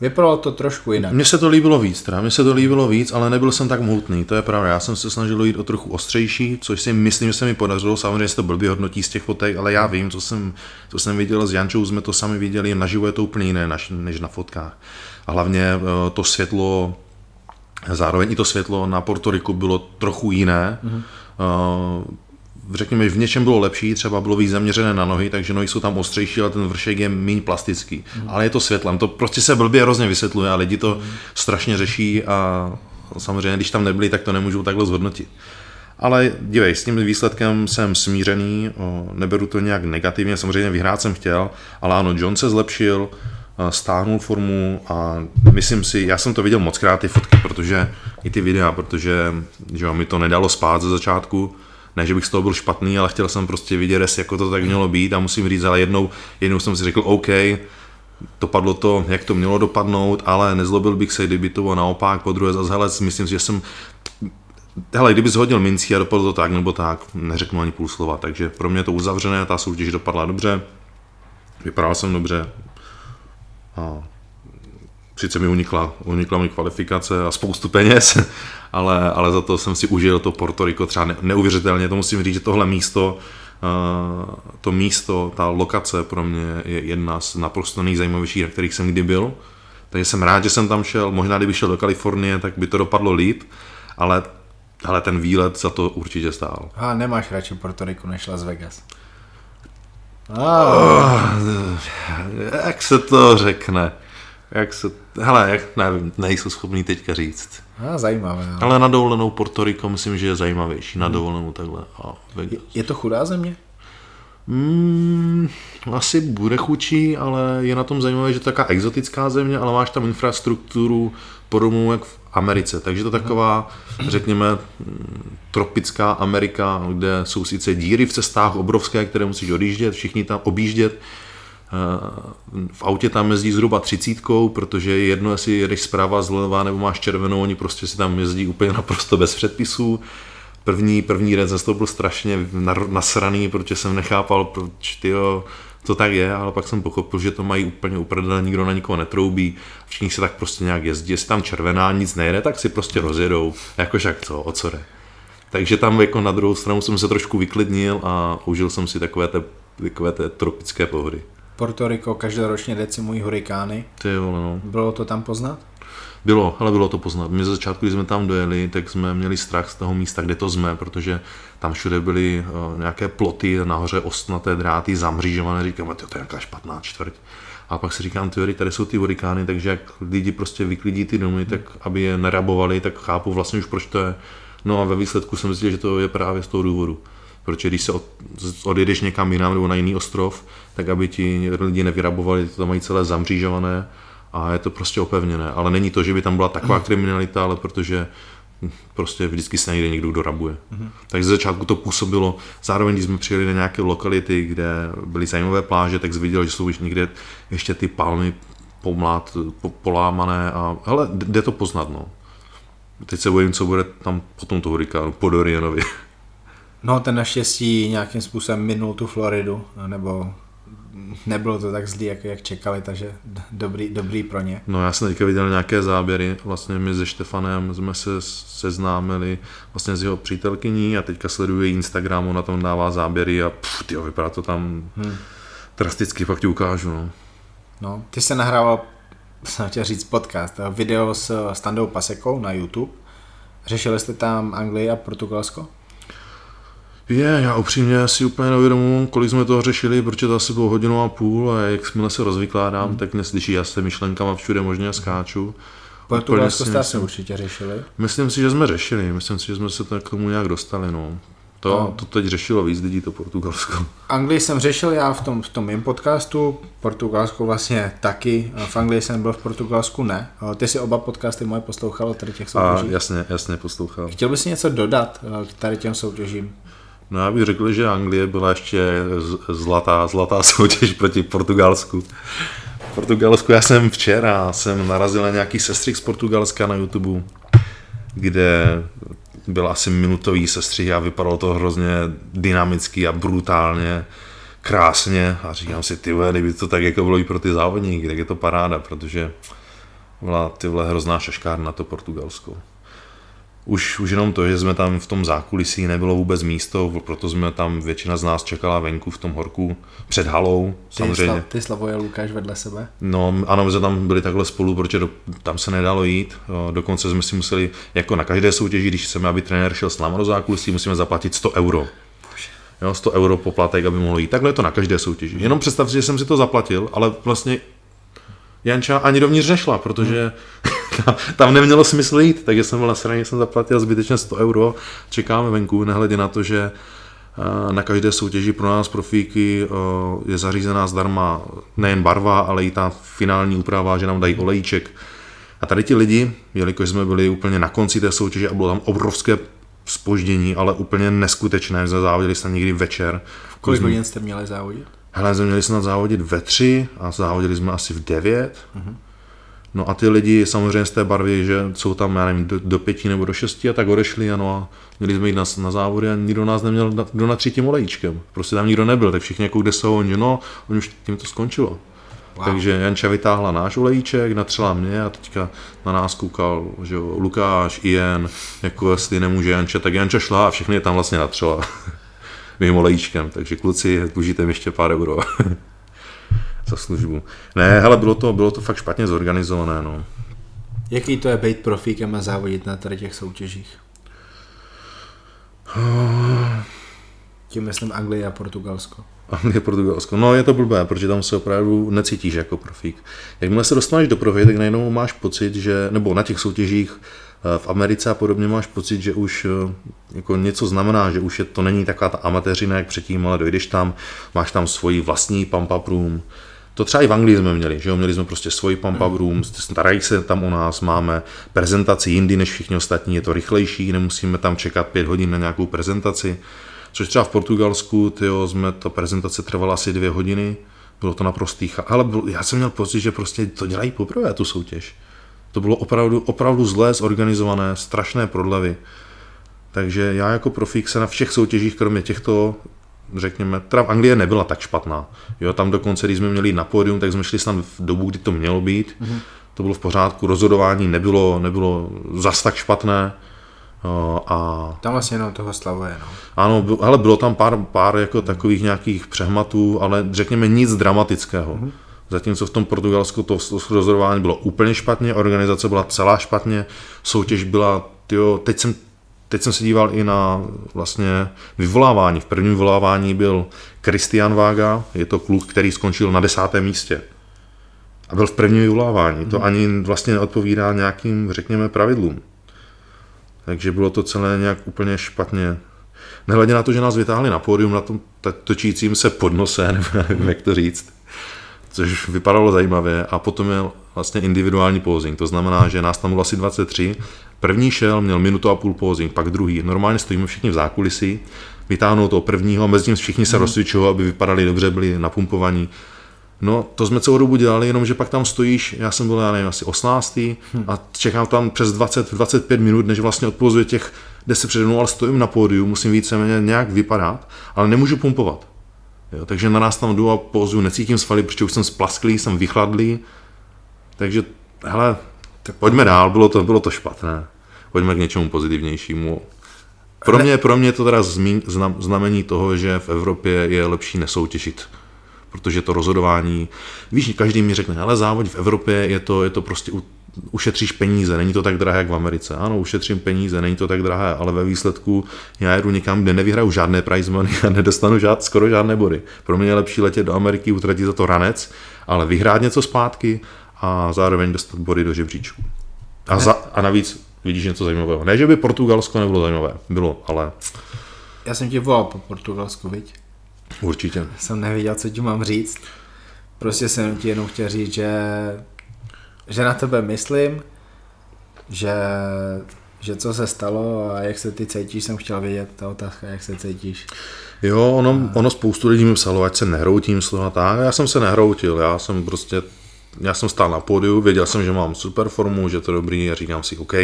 Vypadalo to trošku jinak. Mně se to líbilo víc, teda. Mně se to líbilo víc, ale nebyl jsem tak mohutný, to je pravda. Já jsem se snažil jít o trochu ostřejší, což si myslím, že se mi podařilo. Samozřejmě se to blbě hodnotí z těch fotek, ale já vím, co jsem, co jsem viděl s Jančou, jsme to sami viděli, naživo je to úplně jiné než na fotkách. A hlavně eh, to světlo, zároveň i to světlo na Portoriku bylo trochu jiné. Mm-hmm řekněme, v něčem bylo lepší, třeba bylo víc zaměřené na nohy, takže nohy jsou tam ostřejší, ale ten vršek je méně plastický. Mm. Ale je to světlem, to prostě se blbě hrozně vysvětluje a lidi to mm. strašně řeší a samozřejmě, když tam nebyli, tak to nemůžou takhle zhodnotit. Ale dívej, s tím výsledkem jsem smířený, neberu to nějak negativně, samozřejmě vyhrát jsem chtěl, ale ano, John se zlepšil, stáhnul formu a myslím si, já jsem to viděl moc krát ty fotky, protože i ty videa, protože že jo, mi to nedalo spát ze začátku, ne, že bych z toho byl špatný, ale chtěl jsem prostě vidět, jako to tak mělo být a musím říct, ale jednou, jednou jsem si řekl, OK, dopadlo to, jak to mělo dopadnout, ale nezlobil bych se, kdyby to bylo naopak, po druhé zase, hele, myslím že jsem Hele, kdyby hodil mincí a dopadlo to tak nebo tak, neřeknu ani půl slova, takže pro mě to uzavřené, ta soutěž dopadla dobře, vypadal jsem dobře a sice mi unikla, unikla mi kvalifikace a spoustu peněz, ale, ale za to jsem si užil to Porto Rico třeba neuvěřitelně, to musím říct, že tohle místo, uh, to místo, ta lokace pro mě je jedna z naprosto nejzajímavějších, na kterých jsem kdy byl. Takže jsem rád, že jsem tam šel, možná kdyby šel do Kalifornie, tak by to dopadlo líp, ale, ale ten výlet za to určitě stál. A nemáš radši Porto Rico než Las Vegas? Oh, jak se to řekne? Jak se, hele, jak, nevím, nejsou schopný teďka říct. A, zajímavé. No. Ale na dovolenou Porto Rico myslím, že je zajímavější. Na hmm. dovolenou takhle. A je, je to chudá země? Mm, asi bude chudší, ale je na tom zajímavé, že to je taková exotická země, ale máš tam infrastrukturu podobnou jak v Americe. Takže to taková, řekněme, tropická Amerika, kde jsou sice díry v cestách obrovské, které musíš odjíždět, všichni tam objíždět, v autě tam jezdí zhruba třicítkou, protože je jedno, jestli jedeš zprava zleva nebo máš červenou, oni prostě si tam jezdí úplně naprosto bez předpisů. První, první den jsem to byl strašně nasraný, protože jsem nechápal, proč tyjo, to tak je, ale pak jsem pochopil, že to mají úplně uprdele, nikdo na nikoho netroubí, všichni se tak prostě nějak jezdí, jestli tam červená nic nejde, tak si prostě rozjedou, jakož jak co, o co jde. Takže tam jako na druhou stranu jsem se trošku vyklidnil a užil jsem si takové té, takové té tropické pohody. Porto Rico každoročně decimují hurikány. Ty vole, no. Bylo to tam poznat? Bylo, ale bylo to poznat. My ze začátku, když jsme tam dojeli, tak jsme měli strach z toho místa, kde to jsme, protože tam všude byly uh, nějaké ploty, nahoře ostnaté dráty, zamřížované, říkáme, to je nějaká špatná čtvrť. A pak si říkám, ty tady jsou ty hurikány, takže jak lidi prostě vyklidí ty domy, tak aby je nerabovali, tak chápu vlastně už proč to je. No a ve výsledku jsem zjistil, že to je právě z toho důvodu. Protože když se od, odjedeš někam jinam nebo na jiný ostrov, tak aby ti lidi nevyrabovali, to tam mají celé zamřížované a je to prostě opevněné. Ale není to, že by tam byla taková kriminalita, ale protože prostě vždycky se najde někdo, kdo rabuje. Mm-hmm. Takže z začátku to působilo, zároveň když jsme přijeli na nějaké lokality, kde byly zajímavé pláže, tak viděl, že jsou už někde ještě ty palmy pomlát, po, polámané a hele, jde to poznat, no. Teď se bojím, co bude tam po tomto hurikánu, po Dorianovi. No, ten naštěstí nějakým způsobem minul tu Floridu, nebo nebylo to tak zlý, jak, jak čekali, takže dobrý, dobrý pro ně. No já jsem teďka viděl nějaké záběry, vlastně my se Štefanem jsme se seznámili vlastně s jeho přítelkyní a teďka sleduje Instagram, na tom dává záběry a pff, tyjo, vypadá to tam hmm. drasticky, fakt ti ukážu. No. no, ty se nahrával, jsem chtěl říct podcast, video s Standou Pasekou na YouTube. Řešili jste tam Anglii a Portugalsko? Je, já upřímně si úplně neuvědomuji, kolik jsme toho řešili, protože to asi bylo hodinu a půl a jak jsme se rozvykládám, hmm. tak neslyší já se myšlenkama všude možně skáču. Portugalsko jste asi určitě řešili? Myslím si, že jsme řešili, myslím si, že jsme se k tomu nějak dostali, no. To, no. to teď řešilo víc lidí, to Portugalsko. Anglii jsem řešil já v tom, v tom mém podcastu, Portugalsko vlastně taky, v Anglii jsem byl, v Portugalsku ne. Ty si oba podcasty moje poslouchal tady těch soutěží? A jasně, jasně poslouchal. Chtěl bys si něco dodat k tady těm soutěžím? No já bych řekl, že Anglie byla ještě zlatá, zlatá soutěž proti Portugalsku. Portugalsku já jsem včera jsem narazil na nějaký sestřih z Portugalska na YouTube, kde byl asi minutový sestřih a vypadalo to hrozně dynamicky a brutálně, krásně a říkám si, ty kdyby to tak jako bylo i pro ty závodníky, tak je to paráda, protože byla ty hrozná šaškárna na to Portugalsko už, už jenom to, že jsme tam v tom zákulisí nebylo vůbec místo, proto jsme tam, většina z nás čekala venku v tom horku před halou, ty samozřejmě. Sla, ty Slavoje Lukáš vedle sebe? No, ano, my jsme tam byli takhle spolu, protože do, tam se nedalo jít, dokonce jsme si museli, jako na každé soutěži, když chceme, aby trenér šel s námi do zákulisí, musíme zaplatit 100 euro. Jo, 100 euro poplatek, aby mohl jít. Takhle je to na každé soutěži. Jenom představ si, že jsem si to zaplatil, ale vlastně Janča ani dovnitř nešla, protože tam, tam nemělo smysl jít, takže jsem byl na straně, jsem zaplatil zbytečně 100 euro, čekáme venku, nehledě na to, že eh, na každé soutěži pro nás profíky eh, je zařízená zdarma nejen barva, ale i ta finální úprava, že nám dají olejček A tady ti lidi, jelikož jsme byli úplně na konci té soutěže a bylo tam obrovské spoždění, ale úplně neskutečné, jsme závodili jsme někdy večer. Kolik hodin jste měli závodit? Hele, jsme měli snad závodit ve tři a závodili jsme asi v devět. Uh-huh. No a ty lidi samozřejmě z té barvy, že jsou tam, já nevím, do, do pěti nebo do šesti a tak odešli ano a měli jsme jít na, na závody a nikdo nás neměl kdo na třetím olejčkem. Prostě tam nikdo nebyl, tak všichni jako kde jsou, oni, no, oni už tím to skončilo. Wow. Takže Janča vytáhla náš olejček, natřela mě a teďka na nás koukal že jo, Lukáš, Ian, jako jestli nemůže Janča, tak Janča šla a všechny je tam vlastně natřela mým olejčkem, takže kluci, dlužíte mi ještě pár euro za službu. Ne, ale bylo to, bylo to fakt špatně zorganizované, no. Jaký to je být profíkem a závodit na tady těch soutěžích? Tím myslím Anglie a Portugalsko. Anglie, Portugalsko. No je to blbé, protože tam se opravdu necítíš jako profík. Jakmile se dostaneš do profi, tak najednou máš pocit, že, nebo na těch soutěžích eh, v Americe a podobně máš pocit, že už eh, jako něco znamená, že už je, to není taková ta amatéřina jak předtím, ale dojdeš tam, máš tam svoji vlastní pump up room, to třeba i v Anglii jsme měli, že jo? měli jsme prostě svoji pump up room, starají se tam o nás, máme prezentaci jindy než všichni ostatní, je to rychlejší, nemusíme tam čekat pět hodin na nějakou prezentaci. Což třeba v Portugalsku, tyjo, jsme, ta prezentace trvala asi dvě hodiny, bylo to naprostý, ale byl, já jsem měl pocit, že prostě to dělají poprvé, tu soutěž. To bylo opravdu, opravdu zlé zorganizované, strašné prodlevy. Takže já jako profík se na všech soutěžích, kromě těchto, řekněme, teda v Anglii nebyla tak špatná. Jo, tam dokonce, když jsme měli na pódium, tak jsme šli snad v dobu, kdy to mělo být. Mm-hmm. To bylo v pořádku, rozhodování nebylo, nebylo zas tak špatné. A... Tam vlastně jenom toho slavuje, no. Ano, ale bylo tam pár, pár jako takových nějakých přehmatů, ale řekněme nic dramatického. Mm-hmm. Zatímco v tom Portugalsku to rozhodování bylo úplně špatně, organizace byla celá špatně, soutěž byla, tyjo, teď jsem, teď jsem se díval i na vlastně vyvolávání. V prvním vyvolávání byl Christian Vága, je to kluk, který skončil na desátém místě. A byl v prvním vyvolávání. To mhm. ani vlastně neodpovídá nějakým, řekněme, pravidlům. Takže bylo to celé nějak úplně špatně. Nehledě na to, že nás vytáhli na pódium na tom točícím se podnose, nebo nevím, jak to říct, což vypadalo zajímavě. A potom měl vlastně individuální posing, to znamená, že nás tam bylo asi 23. První šel, měl minutu a půl posing, pak druhý. Normálně stojíme všichni v zákulisí, vytáhnou toho prvního a mezi tím všichni se mm. rozcvičují, aby vypadali dobře, byli napumpovaní. No, to jsme celou dobu dělali, jenomže pak tam stojíš, já jsem byl, já nevím, asi 18. Hmm. a čekám tam přes 20-25 minut, než vlastně odpozuje těch 10 přede mnou, ale stojím na pódiu, musím víceméně nějak vypadat, ale nemůžu pumpovat. Jo, takže na nás tam jdu a pozuju, necítím svaly, protože už jsem splasklý, jsem vychladlý, takže, hele, tak pojďme dál, bylo to, bylo to špatné. Pojďme k něčemu pozitivnějšímu. Pro mě, pro mě to teda znamení toho, že v Evropě je lepší nesoutěžit protože to rozhodování, víš, každý mi řekne, ale závod v Evropě je to, je to prostě ušetříš peníze, není to tak drahé jak v Americe. Ano, ušetřím peníze, není to tak drahé, ale ve výsledku já jedu někam, kde nevyhraju žádné prize money a nedostanu žád, skoro žádné body. Pro mě je lepší letět do Ameriky, utratit za to ranec, ale vyhrát něco zpátky a zároveň dostat body do žebříčku. A, za, a navíc vidíš něco zajímavého. Ne, že by Portugalsko nebylo zajímavé, bylo, ale... Já jsem tě volal po Portugalsku, viď? Určitě. Jsem nevěděl, co ti mám říct. Prostě jsem ti jenom chtěl říct, že, že na tebe myslím, že, že co se stalo a jak se ty cítíš, jsem chtěl vědět, ta otázka, jak se cítíš. Jo, ono, ono spoustu lidí mi psalo, ať se nehroutím, slova tak. Já jsem se nehroutil, já jsem prostě, já jsem stál na pódiu, věděl jsem, že mám super formu, že to je dobrý a říkám si, OK,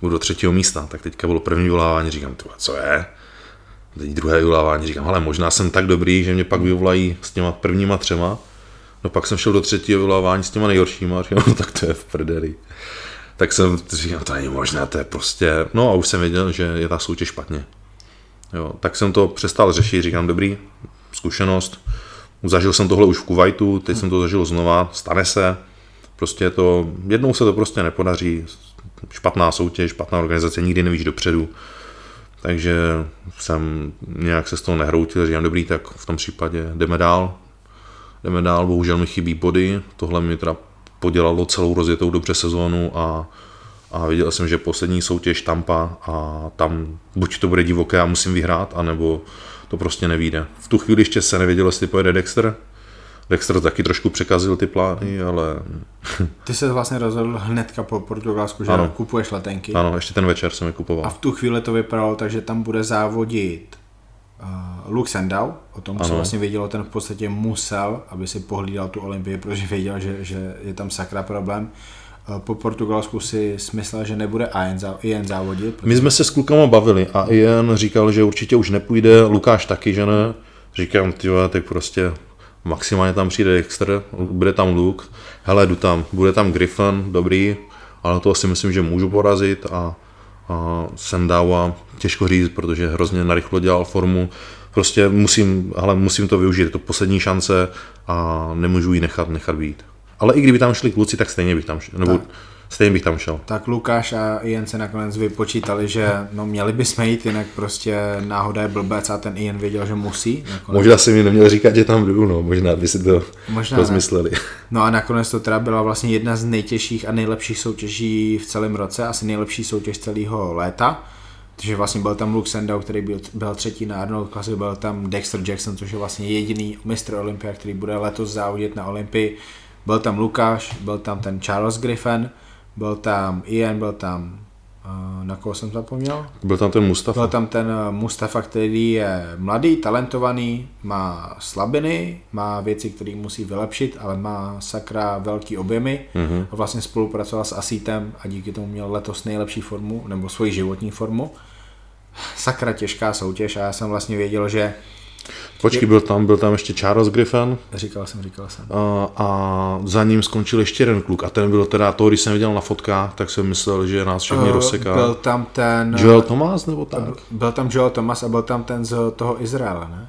budu do třetího místa. Tak teďka bylo první volávání, říkám, co je? teď druhé vyvolávání, říkám, ale možná jsem tak dobrý, že mě pak vyvolají s těma prvníma třema. No pak jsem šel do třetího vyvolávání s těma nejhoršíma říkám, no tak to je v prdeli. Tak jsem říkal, to není možné, to je prostě, no a už jsem věděl, že je ta soutěž špatně. Jo, tak jsem to přestal řešit, říkám, dobrý, zkušenost, zažil jsem tohle už v Kuwaitu, teď jsem to zažil znova, stane se, prostě to, jednou se to prostě nepodaří, špatná soutěž, špatná organizace, nikdy nevíš dopředu, takže jsem nějak se z toho nehroutil, říkám, dobrý, tak v tom případě jdeme dál. Jdeme dál, bohužel mi chybí body, tohle mi teda podělalo celou rozjetou dobře sezónu a, a viděl jsem, že poslední soutěž Tampa a tam buď to bude divoké a musím vyhrát, anebo to prostě nevíde. V tu chvíli ještě se nevědělo, jestli pojede Dexter, Dexter taky trošku překazil ty plány, ale... Ty se vlastně rozhodl hnedka po Portugalsku, že ano. kupuješ letenky. Ano, ještě ten večer jsem je kupoval. A v tu chvíli to vypadalo tak, že tam bude závodit uh, Luke Sendau, o tom, ano. co vlastně vědělo, ten v podstatě musel, aby si pohlídal tu Olympii, protože věděl, že, že je tam sakra problém. Uh, po Portugalsku si smyslel, že nebude Ian závodit. Protože... My jsme se s klukama bavili a Ian říkal, že určitě už nepůjde, Lukáš taky, že ne. Říkám, ty tak prostě maximálně tam přijde Dexter, bude tam Luke, hele, jdu tam, bude tam Griffin, dobrý, ale to si myslím, že můžu porazit a, a Sendawa těžko říct, protože hrozně narychlo dělal formu, prostě musím, ale musím to využít, je to poslední šance a nemůžu ji nechat, nechat být. Ale i kdyby tam šli kluci, tak stejně bych tam šel, nebo tak. stejně bych tam šel. Tak Lukáš a Ian se nakonec vypočítali, že no měli bychom jít, jinak prostě náhoda je blbec a ten Ian věděl, že musí. Nakonec. Možná si mi neměl říkat, že tam jdu, no, možná by si to možná rozmysleli. No a nakonec to teda byla vlastně jedna z nejtěžších a nejlepších soutěží v celém roce, asi nejlepší soutěž celého léta. Takže vlastně byl tam Luke Sandow, který byl, byl třetí na Arnold Classic, byl tam Dexter Jackson, což je vlastně jediný mistr Olympia, který bude letos závodit na Olympii. Byl tam Lukáš, byl tam ten Charles Griffin, byl tam Ian, byl tam uh, na koho jsem zapomněl? Byl tam ten Mustafa. Byl tam ten eh, Mustafa, který je mladý, talentovaný, má slabiny, má věci, které musí vylepšit, ale má sakra velký objemy. Mm-hmm. A vlastně spolupracoval s Asitem a díky tomu měl letos nejlepší formu, nebo svoji životní formu. Sakra těžká soutěž a já jsem vlastně věděl, že Počkej, byl tam, byl tam ještě Charles Griffin. Říkal jsem, říkal jsem. A, a za ním skončil ještě jeden kluk. A ten byl teda, to, když jsem viděl na fotkách, tak jsem myslel, že nás všechny uh, rozseká. Byl tam ten... Joel Thomas nebo tak? Byl tam Joel Thomas a byl tam ten z toho Izraela, ne?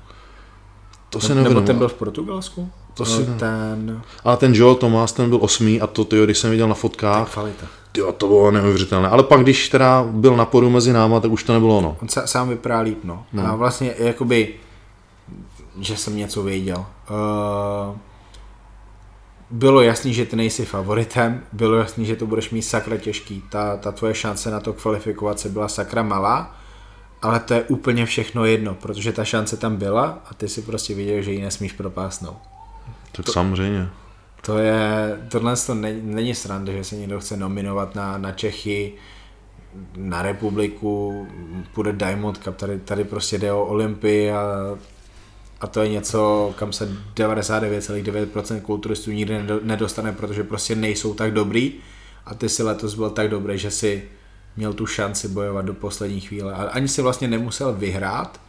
To se nevím. Nebo ten byl v Portugalsku? To si... ten... Ale ten Joel Thomas, ten byl osmý a to, tyjo, když jsem viděl na fotkách, Jo, to bylo neuvěřitelné. Ale pak, když teda byl na podu mezi náma, tak už to nebylo ono. On sám vypadá líp, no. no. A vlastně jakoby že jsem něco věděl. Uh, bylo jasný, že ty nejsi favoritem, bylo jasný, že to budeš mít sakra těžký. Ta, ta tvoje šance na to kvalifikovat se byla sakra malá, ale to je úplně všechno jedno, protože ta šance tam byla a ty si prostě viděl, že ji nesmíš propásnout. Tak to, samozřejmě. To je, tohle to není, není sranda, že se někdo chce nominovat na, na Čechy, na republiku, půjde Diamond Cup, tady, tady prostě jde o Olympii a a to je něco, kam se 99,9% kulturistů nikdy nedostane, protože prostě nejsou tak dobrý a ty si letos byl tak dobrý, že si měl tu šanci bojovat do poslední chvíle. A ani si vlastně nemusel vyhrát,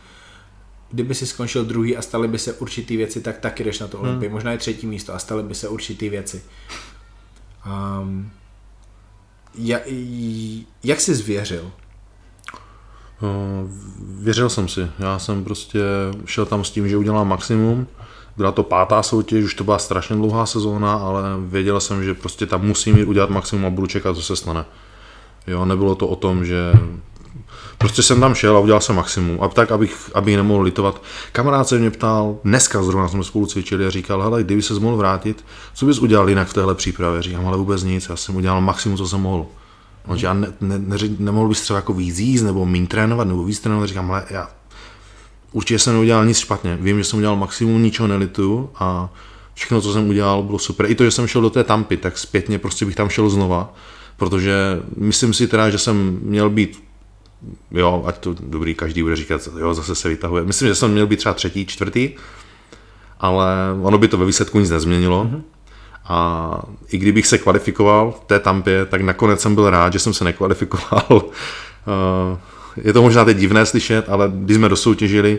kdyby si skončil druhý a staly by se určitý věci, tak taky jdeš na to Olympii. Hmm. Možná je třetí místo a staly by se určitý věci. Um, jak, jak jsi zvěřil? No, věřil jsem si. Já jsem prostě šel tam s tím, že udělám maximum. Byla to pátá soutěž, už to byla strašně dlouhá sezóna, ale věděl jsem, že prostě tam musím jít udělat maximum a budu čekat, co se stane. Jo, nebylo to o tom, že prostě jsem tam šel a udělal jsem maximum. A tak, abych, abych nemohl litovat. Kamarád se mě ptal, dneska zrovna jsme spolu cvičili a říkal, hele, kdyby se mohl vrátit, co bys udělal jinak v téhle přípravě? Říkám, ale vůbec nic, já jsem udělal maximum, co jsem mohl. No, že já ne, ne, ne, nemohl bys třeba jako víc jíst, nebo méně trénovat, nebo víc trénovat, říkám, ale já určitě jsem neudělal nic špatně, vím, že jsem udělal maximum, ničeho nelitu a všechno, co jsem udělal, bylo super. I to, že jsem šel do té tampy, tak zpětně prostě bych tam šel znova, protože myslím si teda, že jsem měl být jo, ať to dobrý, každý bude říkat, jo, zase se vytahuje. Myslím, že jsem měl být třeba třetí, čtvrtý, ale ono by to ve výsledku nic nezměnilo. Mm-hmm. A i kdybych se kvalifikoval v té tampě, tak nakonec jsem byl rád, že jsem se nekvalifikoval. Eh, je to možná teď divné slyšet, ale když jsme dosoutěžili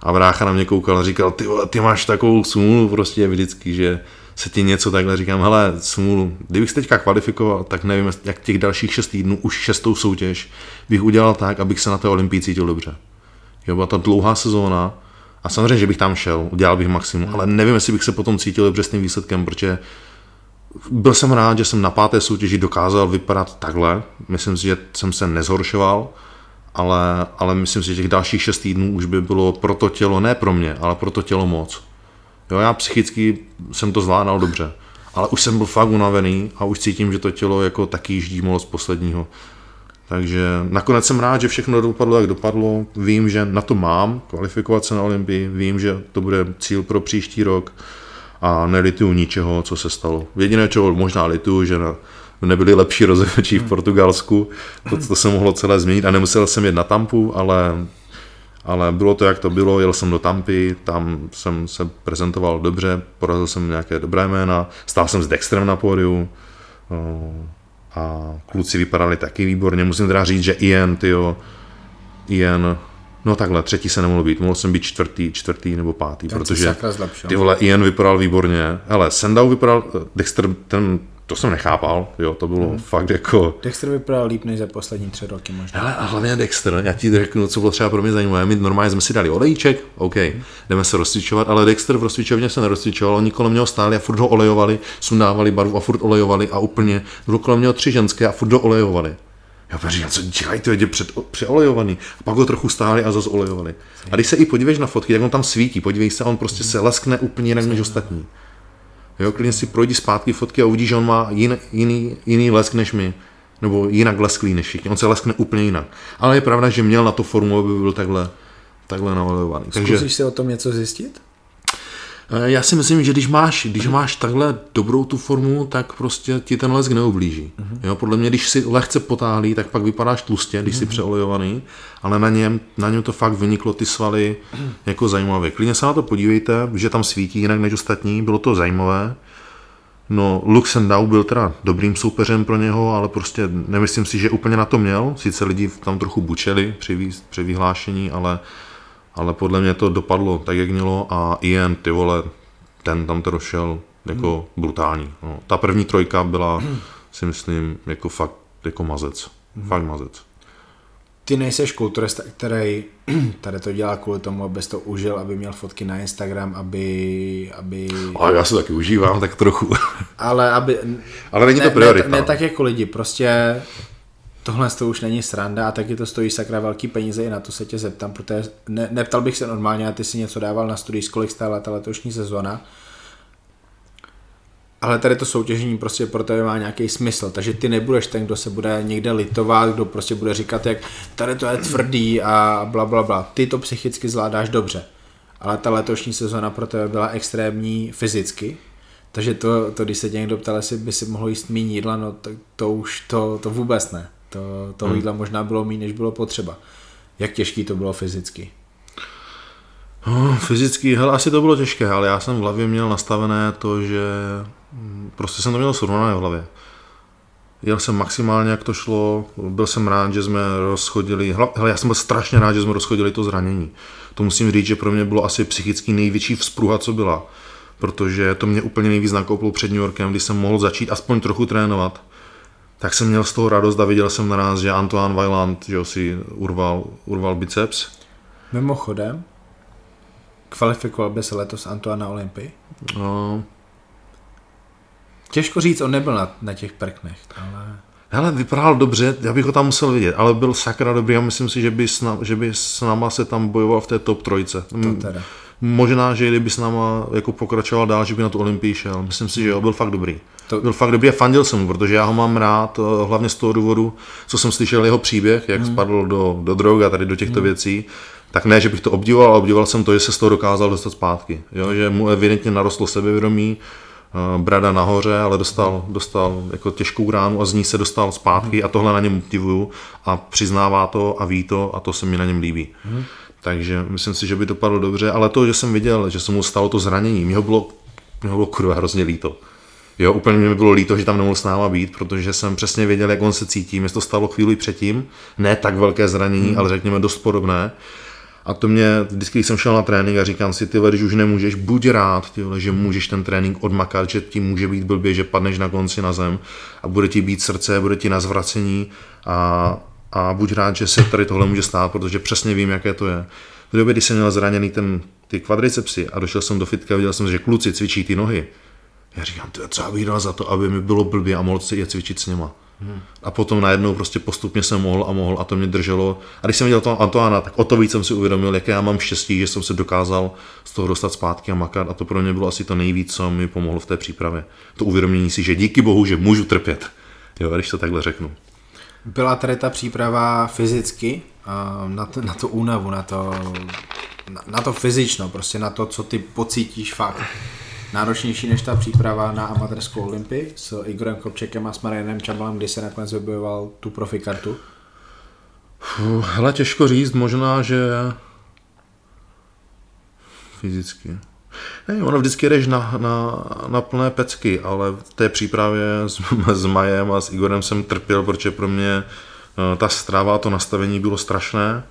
a vrácha na mě koukal a říkal, ty, ty máš takovou smůlu prostě vždycky, že se ti něco takhle říkám, hele, smůlu, kdybych se teďka kvalifikoval, tak nevím, jak těch dalších šest týdnů, už šestou soutěž, bych udělal tak, abych se na té olympii cítil dobře. Jo, byla ta dlouhá sezóna, a samozřejmě, že bych tam šel, udělal bych maximum, ale nevím, jestli bych se potom cítil dobře s tím výsledkem, protože byl jsem rád, že jsem na páté soutěži dokázal vypadat takhle. Myslím si, že jsem se nezhoršoval, ale, ale myslím si, že těch dalších šest týdnů už by bylo pro to tělo, ne pro mě, ale pro to tělo moc. Jo, já psychicky jsem to zvládal dobře, ale už jsem byl fakt unavený a už cítím, že to tělo jako taky jíždí moc posledního. Takže nakonec jsem rád, že všechno dopadlo, jak dopadlo. Vím, že na to mám kvalifikovat se na Olympii, vím, že to bude cíl pro příští rok. A nelituju ničeho, co se stalo. Jediné, čeho možná lituju, že na, nebyli lepší rozhodčí v Portugalsku, to, to se mohlo celé změnit. A nemusel jsem jet na Tampu, ale, ale bylo to, jak to bylo, jel jsem do Tampy, tam jsem se prezentoval dobře, porazil jsem nějaké dobré jména, stál jsem s Dextrem na pódiu a kluci vypadali taky výborně, musím teda říct, že Ian, tyjo, Ian, No takhle, třetí se nemohl být, mohl jsem být čtvrtý, čtvrtý nebo pátý, Ten protože ty vole, Ian vypadal výborně. Hele, Sendau vypadal, Dexter, ten, to jsem nechápal, jo, to bylo hmm. fakt jako... Dexter vypadal líp než za poslední tři roky možná. Hele, a hlavně Dexter, já ti řeknu, co bylo třeba pro mě zajímavé, my normálně jsme si dali olejček, OK, hmm. jdeme se rozcvičovat, ale Dexter v rozcvičovně se nerozcvičoval, oni kolem něho stáli a furt ho olejovali, sundávali barvu a furt olejovali a úplně, bylo kolem něho tři ženské a furt ho olejovali. Já říkám, co dělají, to je před, přeolejovaný. A pak ho trochu stáli a zase olejovali. A když se i podíváš na fotky, tak on tam svítí. Podívej se, on prostě se leskne úplně jinak než ostatní. Jo, klidně si projdi zpátky fotky a uvidíš, že on má jiný, jiný, jiný lesk než my. Nebo jinak lesklý než všichni. On se leskne úplně jinak. Ale je pravda, že měl na to formu, aby byl takhle, takhle naolejovaný. Zkusíš Takže... si o tom něco zjistit? Eh, já si myslím, že když máš, když máš takhle dobrou tu formu, tak prostě ti ten lesk neoblíží. Uh-huh. Jo, podle mě, když si lehce potáhlý, tak pak vypadáš tlustě, když uh-huh. jsi přeolejovaný, ale na něm, na něm to fakt vyniklo ty svaly uh-huh. jako zajímavé. Klidně se na to podívejte, že tam svítí jinak než ostatní, bylo to zajímavé. No, Luxendau byl teda dobrým soupeřem pro něho, ale prostě nemyslím si, že úplně na to měl. Sice lidi tam trochu bučeli při, při vyhlášení, ale ale podle mě to dopadlo tak, jak mělo a Ian, ty vole, ten tam to došel jako hmm. brutální. No. Ta první trojka byla, si myslím, jako fakt jako mazec. Hmm. Fakt mazec. Ty nejseš kulturista, který tady to dělá kvůli tomu, abys to užil, aby měl fotky na Instagram, aby... aby... Ale já se taky užívám, tak trochu. Ale aby... Ale není to priorita. Ne, ne, tak jako lidi, prostě tohle to už není sranda a taky to stojí sakra velký peníze i na to se tě zeptám, protože ne, neptal bych se normálně a ty si něco dával na studii, kolik stála ta letošní sezóna. Ale tady to soutěžení prostě pro tebe má nějaký smysl, takže ty nebudeš ten, kdo se bude někde litovat, kdo prostě bude říkat, jak tady to je tvrdý a bla bla bla. Ty to psychicky zvládáš dobře, ale ta letošní sezóna pro tebe byla extrémní fyzicky, takže to, to když se tě někdo ptal, jestli by si mohl jíst méně jídla, no to, to už to, to vůbec ne. To, toho hmm. jídla možná bylo méně, než bylo potřeba. Jak těžký to bylo fyzicky? No, fyzicky, hele, asi to bylo těžké, ale já jsem v hlavě měl nastavené to, že hm, prostě jsem to měl srovnané v hlavě. Jel jsem maximálně, jak to šlo, byl jsem rád, že jsme rozchodili, hele, já jsem byl strašně rád, že jsme rozchodili to zranění. To musím říct, že pro mě bylo asi psychicky největší vzpruha, co byla, protože to mě úplně nejvíc nakoupilo před New Yorkem, kdy jsem mohl začít aspoň trochu trénovat tak jsem měl z toho radost a viděl jsem naraz, že Antoine Vailant že si urval, urval biceps. Mimochodem, kvalifikoval by se letos Antoine na Olympii? No. Těžko říct, on nebyl na, na těch prknech, ale... Hele, vypadal dobře, já bych ho tam musel vidět, ale byl sakra dobrý a myslím si, že by, s, na, že by s náma se tam bojoval v té top trojce. To teda. Možná, že kdyby s náma jako pokračoval dál, že by na tu Olympii šel. Myslím si, že jo, byl fakt dobrý. To... Byl fakt dobrý a fandil jsem mu, protože já ho mám rád, eh, hlavně z toho důvodu, co jsem slyšel jeho příběh, jak hmm. spadl do, do drog a tady do těchto hmm. věcí. Tak ne, že bych to obdivoval, ale obdivoval jsem to, že se z toho dokázal dostat zpátky. Jo, že mu evidentně narostlo sebevědomí, brada nahoře, ale dostal, dostal jako těžkou ránu a z ní se dostal zpátky hmm. a tohle na něm obdivuju a přiznává to a ví to a to se mi na něm líbí. Hmm. Takže myslím si, že by to padlo dobře, ale to, že jsem viděl, že se mu stalo to zranění, mě ho bylo, mě ho bylo kurva hrozně líto. Jo, úplně mi bylo líto, že tam nemohl s náma být, protože jsem přesně věděl, jak on se cítí. Mě to stalo chvíli předtím, ne tak velké zranění, hmm. ale řekněme dost podobné. A to mě, vždycky, když jsem šel na trénink a říkám si, ty když už nemůžeš, buď rád, ty že můžeš ten trénink odmakat, že ti může být blbě, že padneš na konci na zem a bude ti být srdce, bude ti na zvracení a, a buď rád, že se tady tohle může stát, protože přesně vím, jaké to je. V době, kdy jsem měl zraněný ten, ty kvadricepsy a došel jsem do fitka, viděl jsem, že kluci cvičí ty nohy, já říkám, to co bych za to, aby mi bylo blbě a mohl si je cvičit s něma. Hmm. A potom najednou prostě postupně jsem mohl a mohl a to mě drželo. A když jsem viděl toho Antoána, tak o to víc jsem si uvědomil, jaké já mám štěstí, že jsem se dokázal z toho dostat zpátky a makat a to pro mě bylo asi to nejvíc, co mi pomohlo v té přípravě. To uvědomění si, že díky bohu, že můžu trpět. Jo, když to takhle řeknu. Byla tady ta příprava fyzicky na, to, na tu únavu, na to, na, na to fyzično, prostě na to, co ty pocítíš fakt náročnější než ta příprava na amatérskou olympii s Igorem Kopčekem a s Marianem Čabalem, kdy se nakonec vybojoval tu profi kartu? Hele, těžko říct, možná, že fyzicky. Ne, ono vždycky jdeš na, na, na plné pecky, ale v té přípravě s, s Majem a s Igorem jsem trpěl, protože pro mě eh, ta strava, to nastavení bylo strašné.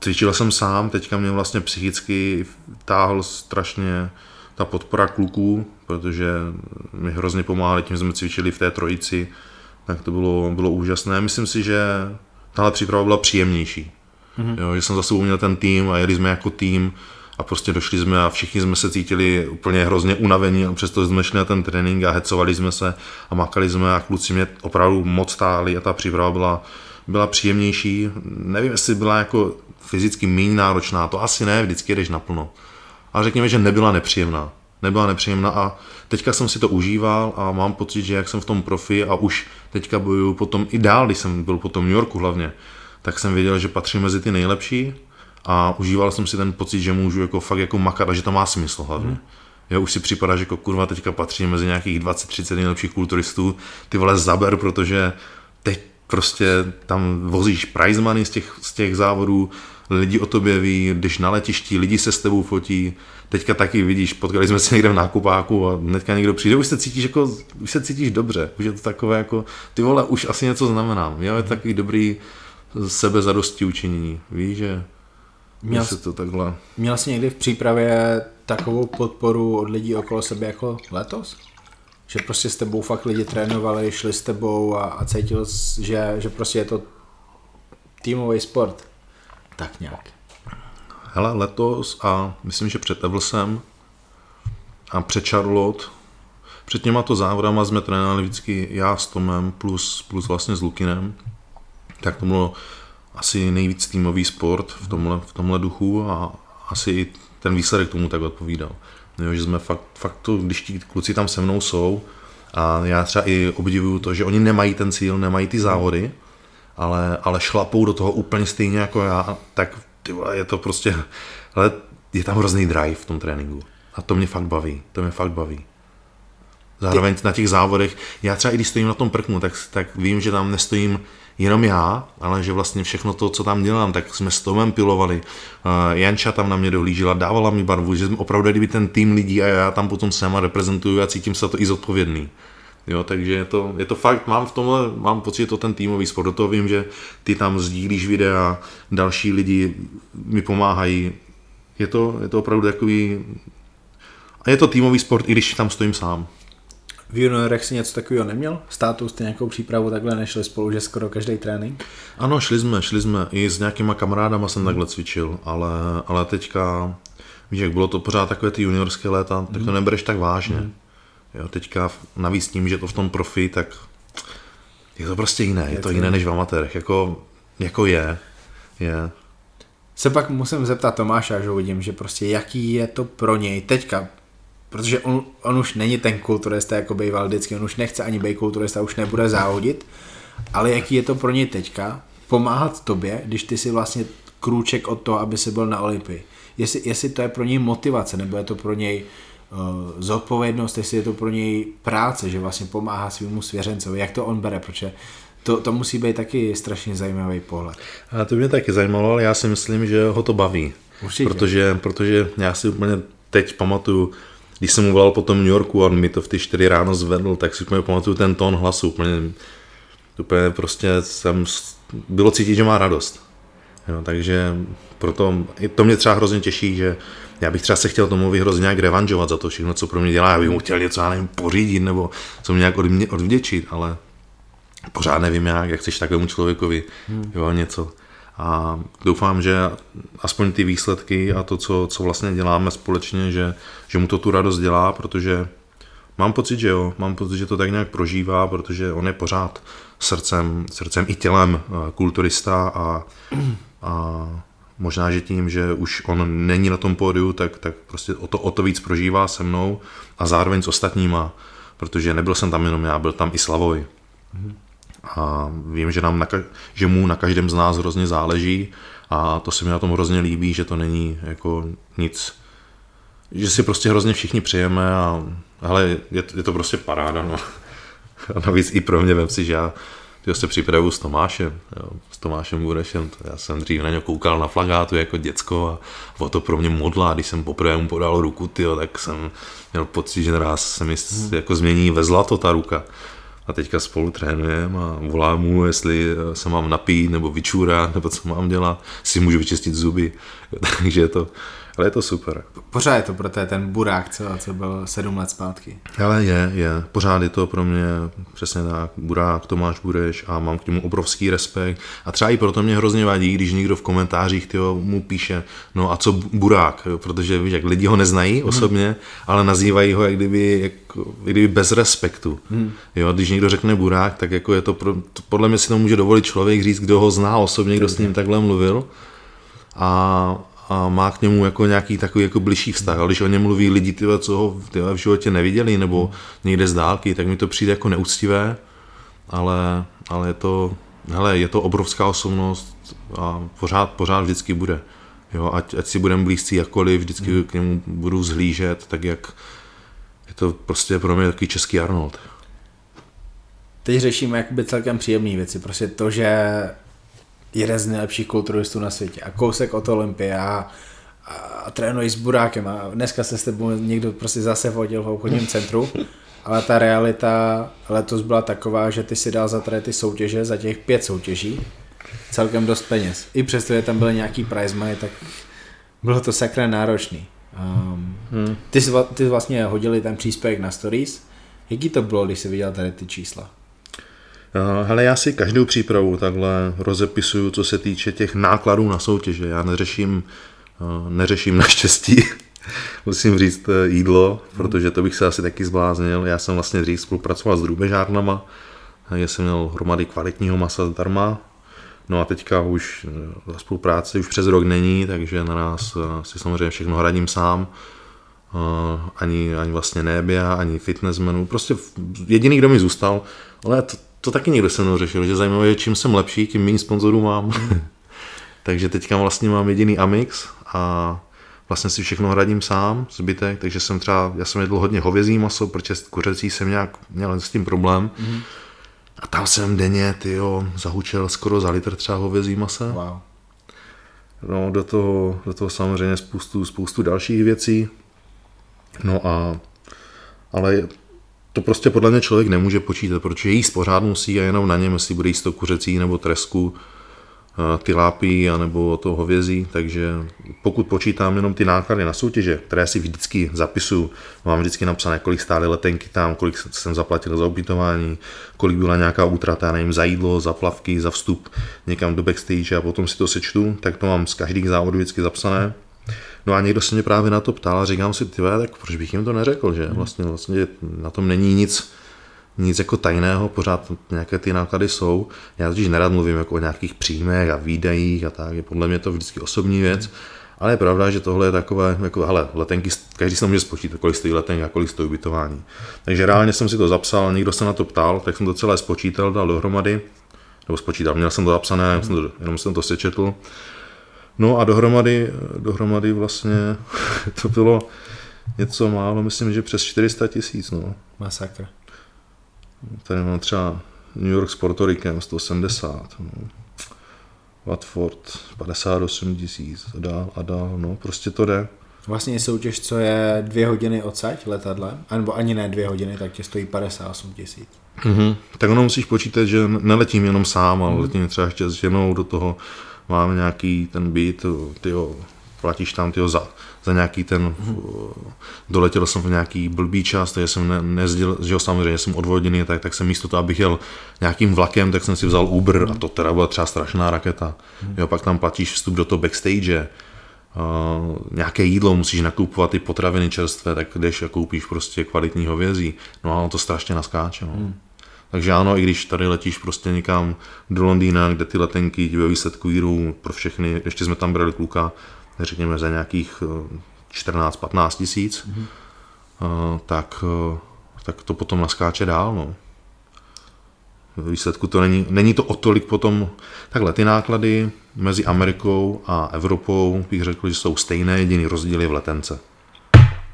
Cvičil jsem sám, teďka mě vlastně psychicky táhl strašně ta podpora kluků, protože mi hrozně pomáhali tím, jsme cvičili v té trojici, tak to bylo, bylo úžasné. Myslím si, že tahle příprava byla příjemnější. Mm-hmm. Jo, že jsem za sebou měl ten tým a jeli jsme jako tým a prostě došli jsme a všichni jsme se cítili úplně hrozně unavení a přesto jsme šli na ten trénink a hecovali jsme se a makali jsme a kluci mě opravdu moc stáli a ta příprava byla, byla příjemnější. Nevím, jestli byla jako fyzicky méně náročná, to asi ne, vždycky jdeš naplno. A řekněme, že nebyla nepříjemná. Nebyla nepříjemná a teďka jsem si to užíval a mám pocit, že jak jsem v tom profi a už teďka bojuju potom i dál, když jsem byl po tom New Yorku hlavně, tak jsem věděl, že patřím mezi ty nejlepší a užíval jsem si ten pocit, že můžu jako fakt jako makat a že to má smysl hlavně. Mm. Já už si připadá, že jako kurva teďka patří mezi nějakých 20-30 nejlepších kulturistů, ty vole zaber, protože teď prostě tam vozíš prize money z těch, z těch závodů, lidi o tobě ví, když na letišti, lidi se s tebou fotí, teďka taky vidíš, potkali jsme se někde v nákupáku a hnedka někdo přijde, už se cítíš jako, už se cítíš dobře, už je to takové jako, ty vole, už asi něco znamená, jo, je to takový dobrý sebe zadosti učinění, víš, že Měl, se to takhle. Měl jsi někdy v přípravě takovou podporu od lidí okolo sebe jako letos? Že prostě s tebou fakt lidi trénovali, šli s tebou a, a cítil jsi, že, že prostě je to týmový sport? Tak nějak. Hele, letos a myslím, že před Evelsem a před Charlotte, před těma to závodama jsme trénovali vždycky já s Tomem plus, plus vlastně s Lukinem. Tak to bylo asi nejvíc týmový sport v tomhle, v tomhle duchu a asi i ten výsledek tomu tak odpovídal. Jo, že jsme fakt, fakt to, když ti kluci tam se mnou jsou, a já třeba i obdivuju to, že oni nemají ten cíl, nemají ty závody, ale, ale šlapou do toho úplně stejně jako já, tak ty vole, je to prostě, ale je tam hrozný drive v tom tréninku. A to mě fakt baví, to mě fakt baví. Zároveň na těch závodech, já třeba i když stojím na tom prknu, tak, tak vím, že tam nestojím jenom já, ale že vlastně všechno to, co tam dělám, tak jsme s Tomem pilovali. Uh, Janča tam na mě dohlížela, dávala mi barvu, že opravdu kdyby ten tým lidí a já tam potom jsem a reprezentuju a cítím se to i zodpovědný. Jo, takže je to, je to fakt, mám v tomhle, mám pocit, že to ten týmový sport. Do toho vím, že ty tam sdílíš videa, další lidi mi pomáhají. Je to, je to opravdu takový, a je to týmový sport, i když tam stojím sám. V juniorech si něco takového neměl? Státu jste nějakou přípravu takhle nešli spolu, že skoro každý trénink? Ano, šli jsme, šli jsme. I s nějakýma kamarádama jsem takhle cvičil, ale, ale teďka, víš, jak bylo to pořád takové ty juniorské léta, tak to mhm. nebereš tak vážně. Mm. Jo, teďka navíc tím, že to v tom profi, tak je to prostě jiné. Je, to jiné než v amatérech. Jako, jako je. Je. Se pak musím zeptat Tomáša, že uvidím, že prostě jaký je to pro něj teďka, protože on, on už není ten kulturista, jako býval vždycky, on už nechce ani být kulturista, už nebude závodit, ale jaký je to pro něj teďka, pomáhat tobě, když ty si vlastně krůček od toho, aby si byl na Olympii. Jestli, jestli to je pro něj motivace, nebo je to pro něj uh, zodpovědnost, jestli je to pro něj práce, že vlastně pomáhá svýmu svěřencovi, jak to on bere, protože to, to musí být taky strašně zajímavý pohled. A to mě taky zajímalo, ale já si myslím, že ho to baví. Určitě. Protože, protože já si úplně teď pamatuju, když jsem mu volal po tom New Yorku a on mi to v ty 4 ráno zvedl, tak si úplně pamatuju ten tón hlasu, úplně, úplně prostě jsem, bylo cítit, že má radost. Jo, takže proto, to mě třeba hrozně těší, že já bych třeba se chtěl tomu hrozně nějak revanžovat za to všechno, co pro mě dělá, já bych mu chtěl něco, já nevím, pořídit, nebo co mě nějak odvděčit, ale pořád nevím jak, jak chceš takovému člověkovi, hmm. jo, něco a doufám, že aspoň ty výsledky a to, co, co vlastně děláme společně, že, že mu to tu radost dělá, protože mám pocit, že jo, mám pocit, že to tak nějak prožívá, protože on je pořád srdcem, srdcem i tělem eh, kulturista a, a možná, že tím, že už on není na tom pódiu, tak, tak prostě o to, o to víc prožívá se mnou a zároveň s ostatníma, protože nebyl jsem tam jenom já, byl tam i Slavoj. A vím, že, nám na, že mu na každém z nás hrozně záleží a to se mi na tom hrozně líbí, že to není jako nic, že si prostě hrozně všichni přijeme a ale je, je to prostě paráda, no. A navíc i pro mě, vem si, že já tyjo, se připravuju s Tomášem, jo, s Tomášem Burešem, to já jsem dřív na něj koukal na flagátu jako děcko a o to pro mě modlá, když jsem poprvé mu podal ruku, tyjo, tak jsem měl pocit, že naraz se mi hmm. jako změní ve zlato ta ruka. A teďka spolu trénujeme a volám mu, jestli se mám napít nebo vyčůrat, nebo co mám dělat, si můžu vyčistit zuby. Takže je to, ale je to super. Pořád je to pro ten burák, co, co byl sedm let zpátky. Ale je, je. Pořád je to pro mě přesně tak. Burák, Tomáš Bureš a mám k němu obrovský respekt. A třeba i proto mě hrozně vadí, když někdo v komentářích tyjo, mu píše, no a co burák, jo? protože víš, jak lidi ho neznají hmm. osobně, ale nazývají ho jak kdyby, jak, jak kdyby bez respektu. Hmm. Jo, když někdo řekne burák, tak jako je to, pro, to, podle mě si to může dovolit člověk říct, kdo ho zná osobně, kdo s ním takhle mluvil. A, a má k němu jako nějaký takový jako bližší vztah. Ale když o něm mluví lidi, tyhle, co ho tyhle, v životě neviděli nebo někde z dálky, tak mi to přijde jako neúctivé, ale, ale je to, hele, je to obrovská osobnost a pořád, pořád vždycky bude. Jo, ať, ať si budeme blízcí jakkoliv, vždycky hmm. k němu budu zhlížet, tak jak je to prostě pro mě takový český Arnold. Teď řešíme jakoby celkem příjemné věci, prostě to, že jeden z nejlepších kulturistů na světě a kousek od Olympia a, a trénuji s Burákem a dneska se s tebou někdo prostě zase vodil v obchodním centru, ale ta realita letos byla taková, že ty si dal za tady ty soutěže, za těch pět soutěží, celkem dost peněz. I přesto, že tam byly nějaký prize money, tak bylo to sakra náročný. Um, hmm. ty, jsi, ty vlastně hodili ten příspěvek na stories. Jaký to bylo, když jsi viděl tady ty čísla? Eh, hele, já si každou přípravu takhle rozepisuju, co se týče těch nákladů na soutěže. Já neřeším, eh, neřeším naštěstí, musím říct, eh, jídlo, protože to bych se asi taky zbláznil. Já jsem vlastně dřív spolupracoval s drůbežárnama, já jsem měl hromady kvalitního masa zdarma, No a teďka už ta spolupráce už přes rok není, takže na nás si samozřejmě všechno hradím sám. Ani, ani vlastně nebia, ani fitnessmenu. Prostě jediný, kdo mi zůstal, ale to, to taky někdo se mnou řešil, že zajímavé je, čím jsem lepší, tím méně sponzorů mám. takže teďka vlastně mám jediný Amix a vlastně si všechno hradím sám, zbytek, takže jsem třeba, já jsem jedl hodně hovězí maso, protože kuřecí jsem nějak měl s tím problém. Mm-hmm. A tam jsem denně, tyjo, zahučel skoro za litr třeba hovězí masa. Wow. No, do toho, do toho samozřejmě spoustu, spoustu dalších věcí. No a ale to prostě podle mě člověk nemůže počítat, protože jíst pořád musí a jenom na něm, jestli bude jíst to kuřecí nebo tresku, ty lápy nebo to hovězí, takže pokud počítám jenom ty náklady na soutěže, které si vždycky zapisuju, mám vždycky napsané, kolik stály letenky tam, kolik jsem zaplatil za ubytování, kolik byla nějaká útrata, nevím, za jídlo, za plavky, za vstup někam do backstage a potom si to sečtu, tak to mám z každých závodů vždycky zapsané. No a někdo se mě právě na to ptal a říkám si, ty tak proč bych jim to neřekl, že vlastně, vlastně na tom není nic, nic jako tajného, pořád nějaké ty náklady jsou. Já totiž nerad mluvím jako o nějakých příjmech a výdajích a tak, je podle mě to vždycky osobní věc. Ale je pravda, že tohle je takové, jako, hele, letenky, každý se může spočítat, kolik stojí letenka, kolik stojí ubytování. Takže reálně jsem si to zapsal, někdo se na to ptal, tak jsem to celé spočítal, dal dohromady, nebo spočítal, měl jsem to zapsané, jsem to, jenom jsem to sečetl No a dohromady, dohromady vlastně to bylo něco málo, myslím, že přes 400 tisíc. No. Masakr. Tady mám třeba New York s Puerto Rickem 170. No. Watford 58 tisíc a dál a dál, no prostě to jde. Vlastně soutěž, co je dvě hodiny odsaď letadlem, nebo ani ne dvě hodiny, tak tě stojí 58 tisíc. Mm-hmm. Tak ono musíš počítat, že neletím jenom sám, ale mm-hmm. letím třeba ještě s ženou do toho máme nějaký ten byt, tyjo, platíš tam tyjo, za, za nějaký ten, mm-hmm. doletěl jsem v nějaký blbý čas, takže jsem ne, nezdil, že jo, samozřejmě jsem odvoděný, tak, tak jsem místo toho, abych jel nějakým vlakem, tak jsem si vzal Uber mm-hmm. a to teda byla třeba strašná raketa. Mm-hmm. Jo, pak tam platíš vstup do toho backstage, Uh, nějaké jídlo, musíš nakupovat ty potraviny čerstvé, tak jdeš a koupíš prostě kvalitní hovězí. No a to strašně naskáče. No. Mm. Takže ano, i když tady letíš prostě někam do Londýna, kde ty letenky ve výsledku jíru pro všechny, ještě jsme tam brali kluka, řekněme za nějakých 14-15 eh, tisíc, mm-hmm. tak, eh, tak to potom naskáče dál. No. Ve výsledku to není, není to o tolik potom, takhle ty náklady mezi Amerikou a Evropou bych řekl, že jsou stejné, jediný rozdíl je v letence.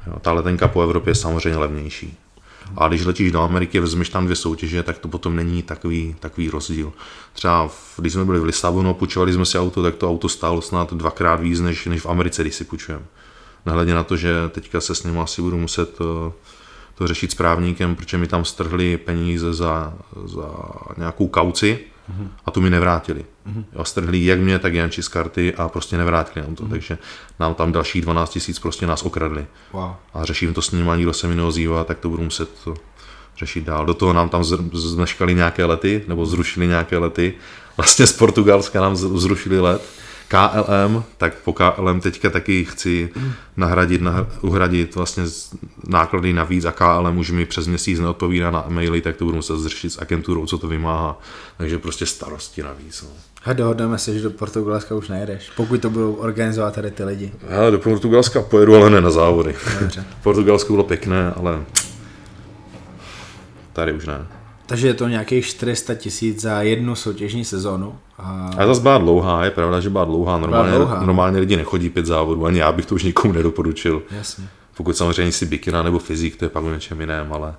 Jo, ta letenka po Evropě je samozřejmě levnější. A když letíš do Ameriky, vezmeš tam dvě soutěže, tak to potom není takový, takový rozdíl. Třeba v, když jsme byli v Lisabonu, půjčovali jsme si auto, tak to auto stálo snad dvakrát víc než, než v Americe, když si půjčujeme. Nehledě na to, že teďka se s ním asi budu muset to, to řešit s právníkem, protože mi tam strhli peníze za, za nějakou kauci, mm-hmm. a tu mi nevrátili. Mm-hmm. Jo, strhli jak mě, tak Janči z karty a prostě nevrátili nám to, mm-hmm. takže nám tam dalších 12 tisíc prostě nás okradli. Wow. A řeším to s ním a nikdo se mi neozývá, tak to budu muset to řešit dál. Do toho nám tam zmeškali nějaké lety, nebo zrušili nějaké lety. Vlastně z Portugalska nám zrušili let KLM, tak po KLM teďka taky chci nahradit, nah, uhradit vlastně náklady navíc a KLM už mi přes měsíc neodpovídá na maily, tak to budu muset zřešit s agenturou, co to vymáhá. Takže prostě starosti navíc. No. A dohodneme se, že do Portugalska už nejedeš, pokud to budou organizovat tady ty lidi. Já do Portugalska pojedu, ale ne na závody. Dobře. Portugalsko bylo pěkné, ale tady už ne. Takže je to nějakých 400 tisíc za jednu soutěžní sezonu. A... a zase byla dlouhá, je pravda, že byla dlouhá. Normálně, byla dlouhá. normálně lidi nechodí pět závodů, ani já bych to už nikomu nedoporučil. Jasně. Pokud samozřejmě jsi bikina nebo fyzik, to je pak o něčem jiném, ale,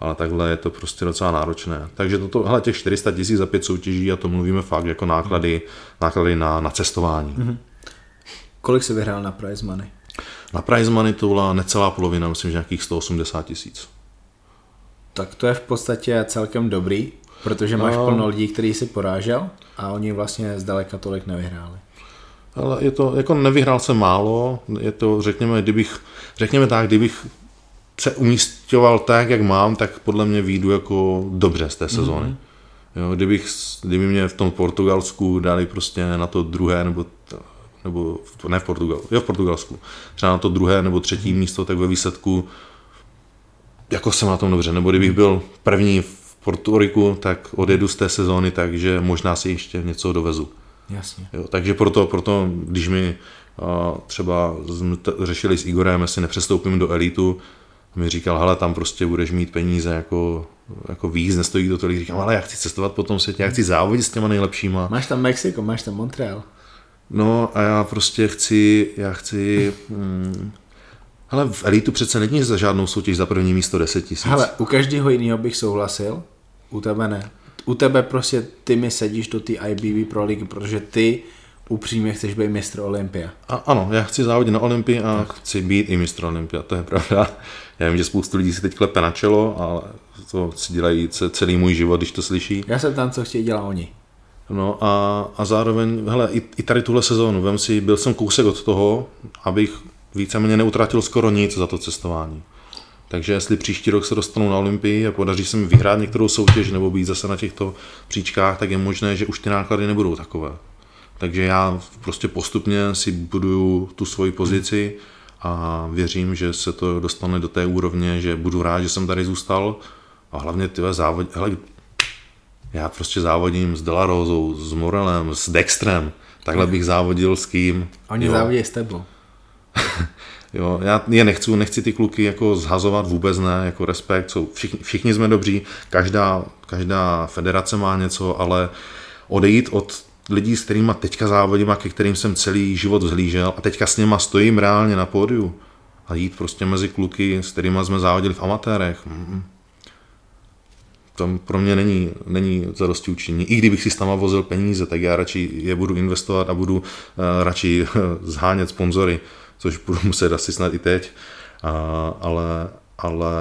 ale takhle je to prostě docela náročné. Takže toto, hele, těch 400 tisíc za pět soutěží a to mluvíme fakt jako náklady, náklady na, na cestování. Mm-hmm. Kolik se vyhrál na prize money? Na prize money to byla necelá polovina, myslím, že nějakých 180 tisíc. Tak to je v podstatě celkem dobrý, protože máš no. plno lidí, který si porážel a oni vlastně zdaleka tolik nevyhráli. Ale je to, jako nevyhrál jsem málo, je to, řekněme, kdybych, řekněme tak, kdybych se umístěval tak, jak mám, tak podle mě výjdu jako dobře z té sezóny. Mm-hmm. Jo, kdybych, kdyby mě v tom Portugalsku dali prostě na to druhé, nebo, nebo ne v Portugalsku, jo v Portugalsku, třeba na to druhé nebo třetí místo, tak ve výsledku jako jsem na tom dobře, nebo kdybych byl první v Portoriku, tak odjedu z té sezóny, takže možná si ještě něco dovezu. Jasně. Jo, takže proto, proto, když mi uh, třeba řešili s Igorem, jestli nepřestoupím do elitu, mi říkal, hele, tam prostě budeš mít peníze jako, jako víc, nestojí to tolik. Říkám, ale já chci cestovat po tom světě, já chci závodit s těma nejlepšíma. Máš tam Mexiko, máš tam Montreal. No a já prostě chci, já chci, hmm, ale v elitu přece není za žádnou soutěž za první místo 10 tisíc. Ale u každého jiného bych souhlasil, u tebe ne. U tebe prostě ty mi sedíš do té IBB Pro League, protože ty upřímně chceš být mistr Olympia. A, ano, já chci závodit na Olympii a tak. chci být i mistr Olympia, to je pravda. Já vím, že spoustu lidí si teď klepe na čelo, ale to si dělají celý můj život, když to slyší. Já jsem tam, co chtějí dělat oni. No a, a zároveň, hele, i, i tady tuhle sezónu, vem si, byl jsem kousek od toho, abych víceméně neutratil skoro nic za to cestování. Takže jestli příští rok se dostanu na Olympii a podaří se mi vyhrát některou soutěž nebo být zase na těchto příčkách, tak je možné, že už ty náklady nebudou takové. Takže já prostě postupně si buduju tu svoji pozici a věřím, že se to dostane do té úrovně, že budu rád, že jsem tady zůstal a hlavně ty závod... Hele, já prostě závodím s Delarozou, s Morelem, s Dextrem, takhle bych závodil s kým. Oni závodí s tebou. jo, já je nechci, nechci ty kluky jako zhazovat vůbec ne, jako respekt, jsou, všichni, všichni jsme dobří, každá, každá federace má něco, ale odejít od lidí, s kterými teďka závodím a ke kterým jsem celý život vzhlížel a teďka s nima stojím reálně na pódiu a jít prostě mezi kluky, s kterými jsme závodili v amatérech. To pro mě není, není zadosti učení. I kdybych si tam vozil peníze, tak já radši je budu investovat a budu uh, radši zhánět sponzory což budu muset asi snad i teď, a, ale, ale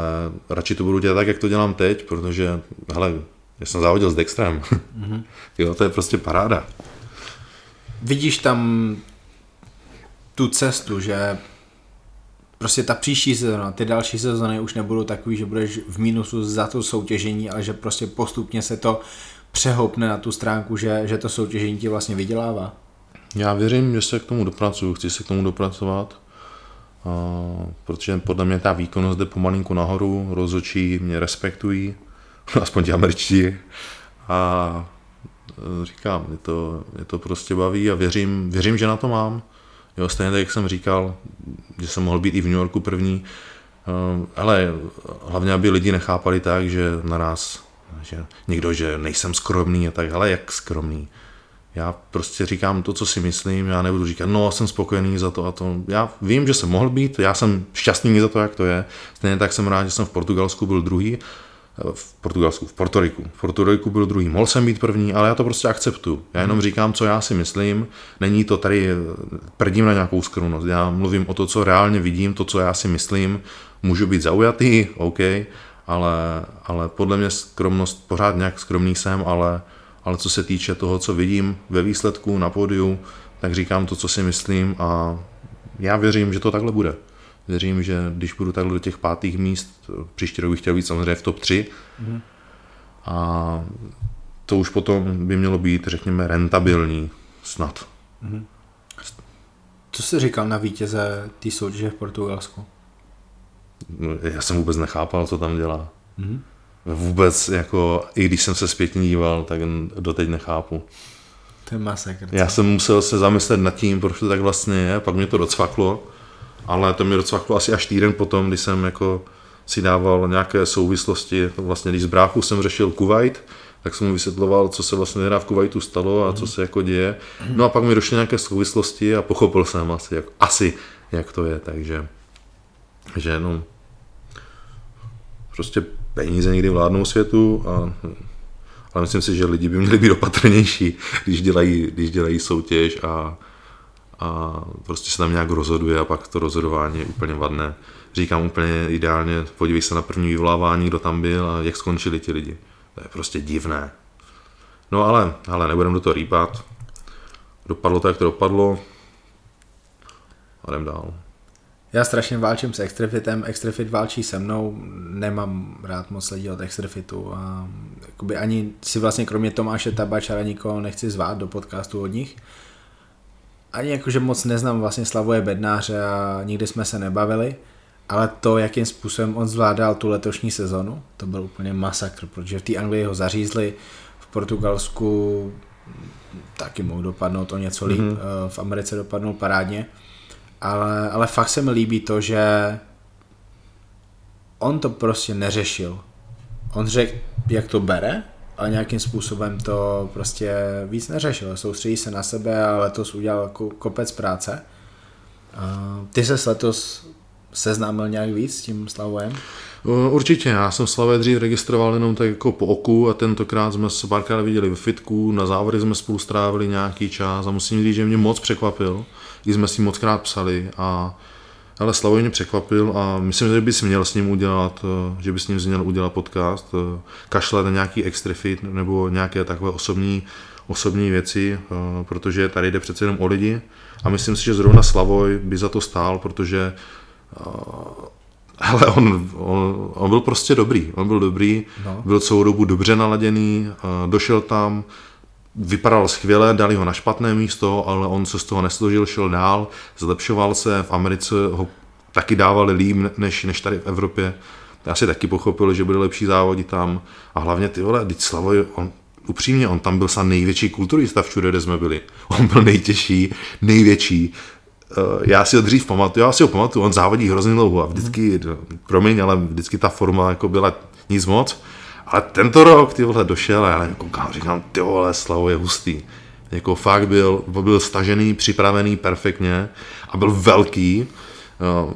radši to budu dělat tak, jak to dělám teď, protože, hele, já jsem závodil s Dextrem. Mm-hmm. jo, to je prostě paráda. Vidíš tam tu cestu, že prostě ta příští sezóna, ty další sezóny už nebudou takový, že budeš v mínusu za to soutěžení, ale že prostě postupně se to přehoupne na tu stránku, že, že to soutěžení ti vlastně vydělává. Já věřím, že se k tomu dopracuju, chci se k tomu dopracovat, protože podle mě ta výkonnost jde pomalinku nahoru, rozhodčí mě respektují, aspoň ti američtí. A e, říkám, je to, je to prostě baví a věřím, věřím, že na to mám. Jo, stejně tak, jak jsem říkal, že jsem mohl být i v New Yorku první, ale hlavně, aby lidi nechápali tak, že naraz, že někdo, že nejsem skromný a tak, ale jak skromný? Já prostě říkám to, co si myslím, já nebudu říkat, no, jsem spokojený za to a to. Já vím, že jsem mohl být, já jsem šťastný za to, jak to je. Stejně tak jsem rád, že jsem v Portugalsku byl druhý, v Portugalsku, v Portoriku. V Portoriku byl druhý, mohl jsem být první, ale já to prostě akceptuju. Já jenom říkám, co já si myslím, není to tady, prdím na nějakou skromnost, já mluvím o to, co reálně vidím, to, co já si myslím, můžu být zaujatý, OK, ale, ale podle mě skromnost, pořád nějak skromný jsem, ale, ale co se týče toho, co vidím ve výsledku na pódiu, tak říkám to, co si myslím a já věřím, že to takhle bude. Věřím, že když budu takhle do těch pátých míst, příští rok bych chtěl být samozřejmě v top 3. Mm. A to už potom by mělo být, řekněme, rentabilní snad. Mm. Co jsi říkal na vítěze té soutěže v Portugalsku? No, já jsem vůbec nechápal, co tam dělá. Mm. Vůbec, jako, i když jsem se zpětně díval, tak doteď nechápu. To je masakr. Já jsem musel se zamyslet nad tím, proč to tak vlastně je, pak mě to docvaklo ale to mi docvaklo asi až týden potom, kdy jsem jako si dával nějaké souvislosti, vlastně když z bráchu jsem řešil Kuwait, tak jsem mu vysvětloval, co se vlastně teda v Kuwaitu stalo a co se jako děje. No a pak mi došly nějaké souvislosti a pochopil jsem asi, jak, asi jak to je, takže že no, prostě peníze někdy vládnou světu a ale myslím si, že lidi by měli být opatrnější, když dělají, když dělají soutěž a, a prostě se tam nějak rozhoduje a pak to rozhodování je úplně vadné. Říkám úplně ideálně, podívej se na první vyvolávání, kdo tam byl a jak skončili ti lidi. To je prostě divné. No ale, ale nebudem do toho rýpat. Dopadlo to, jak to dopadlo. A jdem dál. Já strašně válčím s Extrafitem, Extrafit válčí se mnou, nemám rád moc lidí od Extrafitu a ani si vlastně kromě Tomáše Tabačara nikoho nechci zvát do podcastu od nich ani jakože moc neznám vlastně Slavoje Bednáře a nikdy jsme se nebavili, ale to, jakým způsobem on zvládal tu letošní sezonu, to byl úplně masakr, protože v té Anglii ho zařízli, v Portugalsku taky mohl dopadnout o něco líp, mm-hmm. v Americe dopadnul parádně, ale, ale fakt se mi líbí to, že on to prostě neřešil. On řekl, jak to bere, a nějakým způsobem to prostě víc neřešil. Soustředí se na sebe a letos udělal kopec práce. Ty se letos seznámil nějak víc s tím Slavojem? Určitě, já jsem Slave dřív registroval jenom tak jako po oku a tentokrát jsme se párkrát viděli ve fitku, na závody jsme spolu strávili nějaký čas a musím říct, že mě moc překvapil, i jsme si moc krát psali a ale Slavoj mě překvapil a myslím, že bys měl s ním udělat, eh, že bys s ním měl udělat podcast, eh, kašle na nějaký extra fit nebo nějaké takové osobní, osobní věci, eh, protože tady jde přece jenom o lidi a myslím si, že zrovna Slavoj by za to stál, protože ale on, on, on byl prostě dobrý, on byl dobrý, no. byl celou dobu dobře naladěný, došel tam, vypadal skvěle, dali ho na špatné místo, ale on se z toho nesložil, šel dál, zlepšoval se, v Americe ho taky dávali líp než, než tady v Evropě. Já si taky pochopil, že bude lepší závodit tam a hlavně ty vole, teď Slavoj, on, upřímně, on tam byl sám největší kulturista všude, kde jsme byli. On byl nejtěžší, největší. Eh, já si ho dřív pamatuju, já si ho pamatuju, on závodí hrozně dlouho a vždycky, promiň, ale vždycky ta forma jako byla nic moc. Ale tento rok, ty vole, došel a já nevím, koukám, říkám, ty vole, Slavo je hustý. Jako fakt byl, byl stažený, připravený perfektně a byl velký. Eh,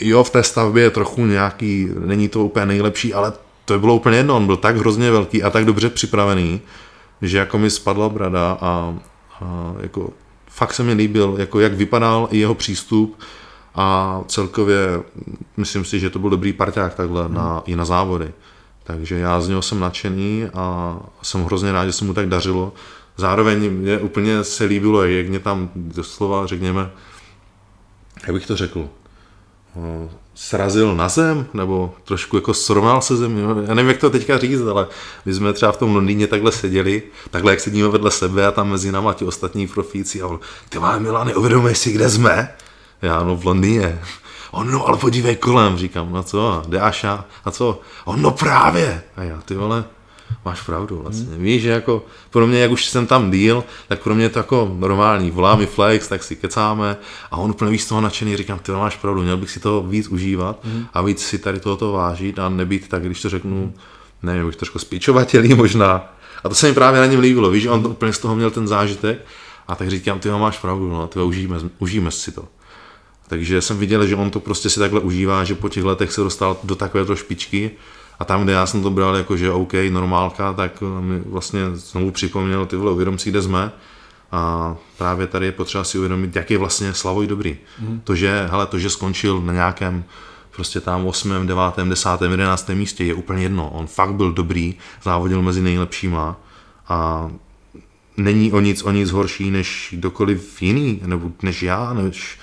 jo, v té stavbě je trochu nějaký, není to úplně nejlepší, ale to bylo úplně jedno, on byl tak hrozně velký a tak dobře připravený, že jako mi spadla brada a, a jako fakt se mi líbil, jako jak vypadal i jeho přístup a celkově myslím si, že to byl dobrý parťák takhle hmm. na, i na závody. Takže já z něho jsem nadšený a jsem hrozně rád, že se mu tak dařilo. Zároveň mě úplně se líbilo, jak mě tam doslova, řekněme, jak bych to řekl, srazil na zem, nebo trošku jako srovnal se zemí. Já nevím, jak to teďka říct, ale my jsme třeba v tom Londýně takhle seděli, takhle jak sedíme vedle sebe a tam mezi náma ti ostatní profíci a on, ty máme Milany, uvědomuješ si, kde jsme? Já, no v Londýně. On, no ale podívej kolem, říkám, no co, Dáša, a co? On, no právě. A já, ty vole, máš pravdu vlastně. Hmm. Víš, že jako pro mě, jak už jsem tam díl, tak pro mě je to jako normální. Volá mi Flex, tak si kecáme a on úplně víc z toho nadšený, říkám, ty máš pravdu, měl bych si to víc užívat hmm. a víc si tady tohoto vážit a nebýt tak, když to řeknu, nevím, bych trošku spíčovatelý možná, A to se mi právě na něm líbilo, víš, že on to úplně z toho měl ten zážitek. A tak říkám, ty máš pravdu, no, ty užijeme, užijeme si to. Takže jsem viděl, že on to prostě si takhle užívá, že po těch letech se dostal do takovéto špičky a tam, kde já jsem to bral jako, že OK, normálka, tak mi vlastně znovu připomněl, ty vole, uvědom si, kde jsme. A právě tady je potřeba si uvědomit, jak je vlastně Slavoj dobrý. Mm. To, že, hele, to, že skončil na nějakém prostě tam 8., 9., 10., 11. místě je úplně jedno. On fakt byl dobrý, závodil mezi nejlepšíma a není o nic, o nic horší než kdokoliv jiný, nebo než já, než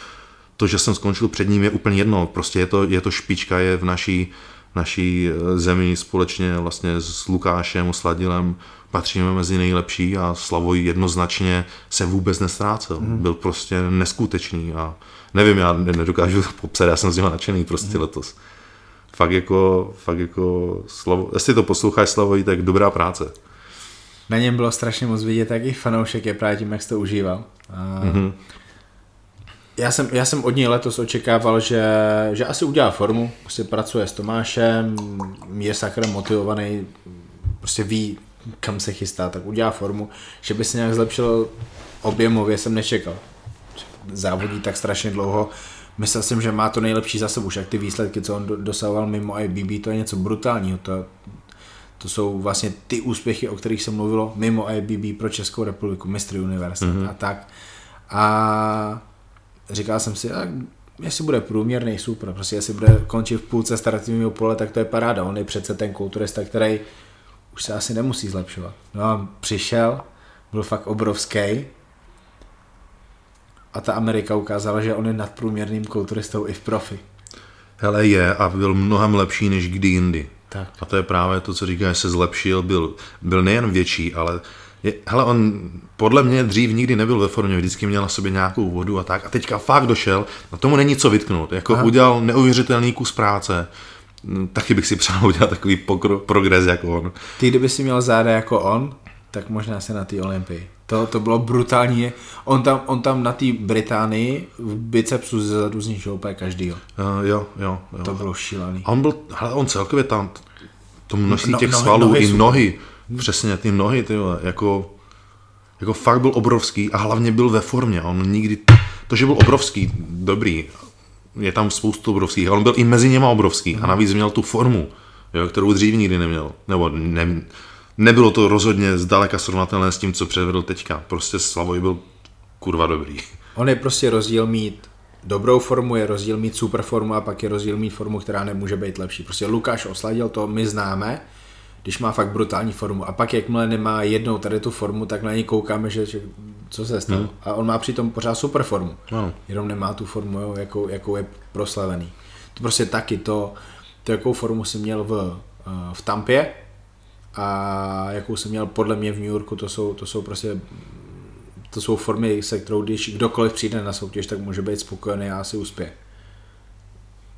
to, že jsem skončil před ním je úplně jedno. Prostě je to, je to špička, je v naší, naší eh, zemi společně vlastně s Lukášem, Sladilem patříme mezi nejlepší a Slavoj jednoznačně se vůbec nestrácel. Mm. Byl prostě neskutečný a nevím, já nedokážu popsat, já jsem z něho nadšený prostě mm. letos. Fakt jako, fakt jako Slavo, jestli to posloucháš Slavoj, tak dobrá práce. Na něm bylo strašně moc vidět, jak i fanoušek je právě tím, jak to užíval. A... Mm-hmm. Já jsem, já jsem od něj letos očekával, že, že asi udělá formu, prostě pracuje s Tomášem, je sakrem motivovaný, prostě ví, kam se chystá, tak udělá formu, že by se nějak zlepšil objemově, jsem nečekal. Závodí tak strašně dlouho, myslel jsem, že má to nejlepší za sebou, však ty výsledky, co on dosahoval mimo IBB, to je něco brutálního, to, to jsou vlastně ty úspěchy, o kterých se mluvilo mimo IBB pro Českou republiku, mistry univerzit mm-hmm. a tak. A říkal jsem si, a jestli bude průměrný, super, prostě jestli bude končit v půlce startovního pole, tak to je paráda, on je přece ten kulturista, který už se asi nemusí zlepšovat. No a přišel, byl fakt obrovský a ta Amerika ukázala, že on je nadprůměrným kulturistou i v profi. Hele je a byl mnohem lepší než kdy jindy. Tak. A to je právě to, co říká, že se zlepšil, byl, byl nejen větší, ale je, hele, on podle mě dřív nikdy nebyl ve formě, vždycky měl na sobě nějakou vodu a tak. A teďka fakt došel, a tomu není co vytknout. Jako Aha. udělal neuvěřitelný kus práce. Hm, taky bych si přál udělat takový pokro, progres jako on. Ty, kdyby si měl záda jako on, tak možná se na té Olympii. To, to bylo brutální. On tam, on tam na té Británii v bicepsu zezadu zničil úplně každý. Uh, jo, jo, jo. To bylo šílený. A on byl, hele, on celkově tam, to množství no, těch nohy, svalů nohy i nohy, přesně ty nohy, ty vole, jako, jako fakt byl obrovský a hlavně byl ve formě. On nikdy, to, že byl obrovský, dobrý, je tam spoustu obrovských, ale on byl i mezi něma obrovský a navíc měl tu formu, jo, kterou dřív nikdy neměl. Nebo ne, nebylo to rozhodně zdaleka srovnatelné s tím, co předvedl teďka. Prostě Slavoj byl kurva dobrý. On je prostě rozdíl mít dobrou formu, je rozdíl mít super formu a pak je rozdíl mít formu, která nemůže být lepší. Prostě Lukáš osladil, to my známe, když má fakt brutální formu. A pak jakmile nemá jednou tady tu formu, tak na něj koukáme, že, že co se stalo. Hmm. A on má přitom pořád super formu. Ano. Jenom nemá tu formu, jo, jakou, jakou je proslavený. To prostě taky to, to jakou formu si měl v, eh, v Tampě a jakou jsem měl podle mě v New Yorku, to jsou, to jsou prostě to jsou formy, se kterou když kdokoliv přijde na soutěž, tak může být spokojený a asi uspěje.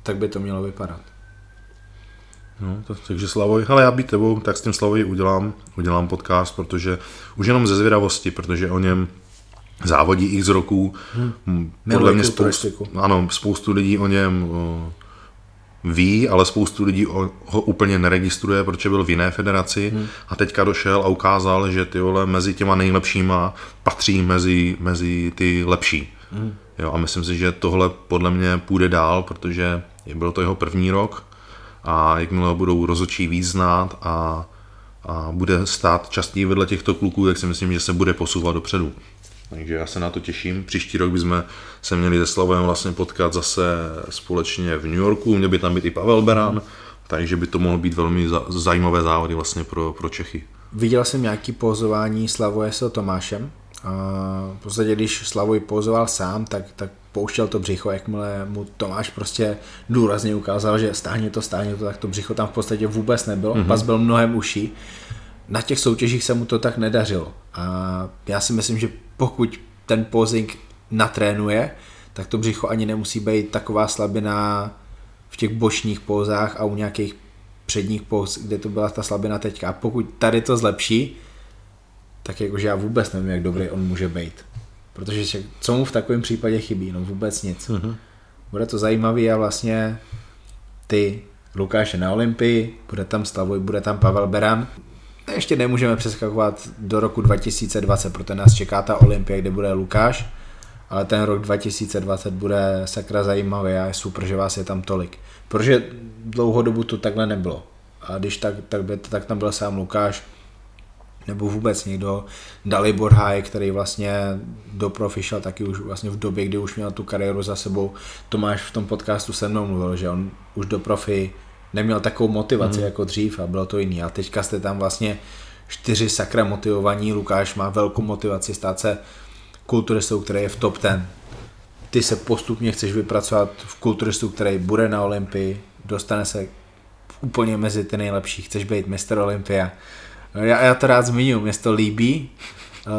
Tak by to mělo vypadat. No, to, takže Slavoj, ale já být tebou, tak s tím Slavoj udělám, udělám podcast, protože už jenom ze zvědavosti, protože o něm závodí x roků. Hmm. Podle mě spoustu, ano, spoustu lidí o něm o, ví, ale spoustu lidí o, ho úplně neregistruje, protože byl v jiné federaci hmm. a teďka došel a ukázal, že ty vole mezi těma nejlepšíma patří mezi, mezi ty lepší. Hmm. Jo, a myslím si, že tohle podle mě půjde dál, protože byl to jeho první rok a jakmile budou rozočí víc znát a, a bude stát častěji vedle těchto kluků, tak si myslím, že se bude posouvat dopředu. Takže já se na to těším. Příští rok bychom se měli se Slavem vlastně potkat zase společně v New Yorku, měl by tam být i Pavel Beran, takže by to mohlo být velmi zajímavé závody vlastně pro, pro Čechy. Viděl jsem nějaký pozování Slavoje s Tomášem. V podstatě, když Slavoj pozoval sám, tak, tak pouštěl to břicho, jakmile mu Tomáš prostě důrazně ukázal, že stáhně to, stáhně to, tak to břicho tam v podstatě vůbec nebylo. Mm-hmm. Pas byl mnohem uší. Na těch soutěžích se mu to tak nedařilo. A já si myslím, že pokud ten posing natrénuje, tak to břicho ani nemusí být taková slabina v těch bočních pózách a u nějakých předních póz, kde to byla ta slabina teďka. A pokud tady to zlepší, tak jakože já vůbec nevím, jak dobrý on může být. Protože co mu v takovém případě chybí? No vůbec nic. Uh-huh. Bude to zajímavý a vlastně ty Lukáše na Olympii, bude tam Slavoj, bude tam Pavel Beran. ještě nemůžeme přeskakovat do roku 2020, protože nás čeká ta Olympia, kde bude Lukáš, ale ten rok 2020 bude sakra zajímavý a je super, že vás je tam tolik. Protože dlouhou dobu to takhle nebylo. A když tak, tak, by, tak tam byl sám Lukáš, nebo vůbec někdo, Dalibor Háj, který vlastně do profi šel taky už vlastně v době, kdy už měl tu kariéru za sebou. Tomáš v tom podcastu se mnou mluvil, že on už do profi neměl takovou motivaci mm. jako dřív a bylo to jiný. A teďka jste tam vlastně čtyři sakra motivovaní, Lukáš má velkou motivaci stát se kulturistou, který je v top ten. Ty se postupně chceš vypracovat v kulturistu, který bude na Olympii, dostane se úplně mezi ty nejlepší, chceš být mistr Olympia. Já, já to rád zmiňuji, mě to líbí,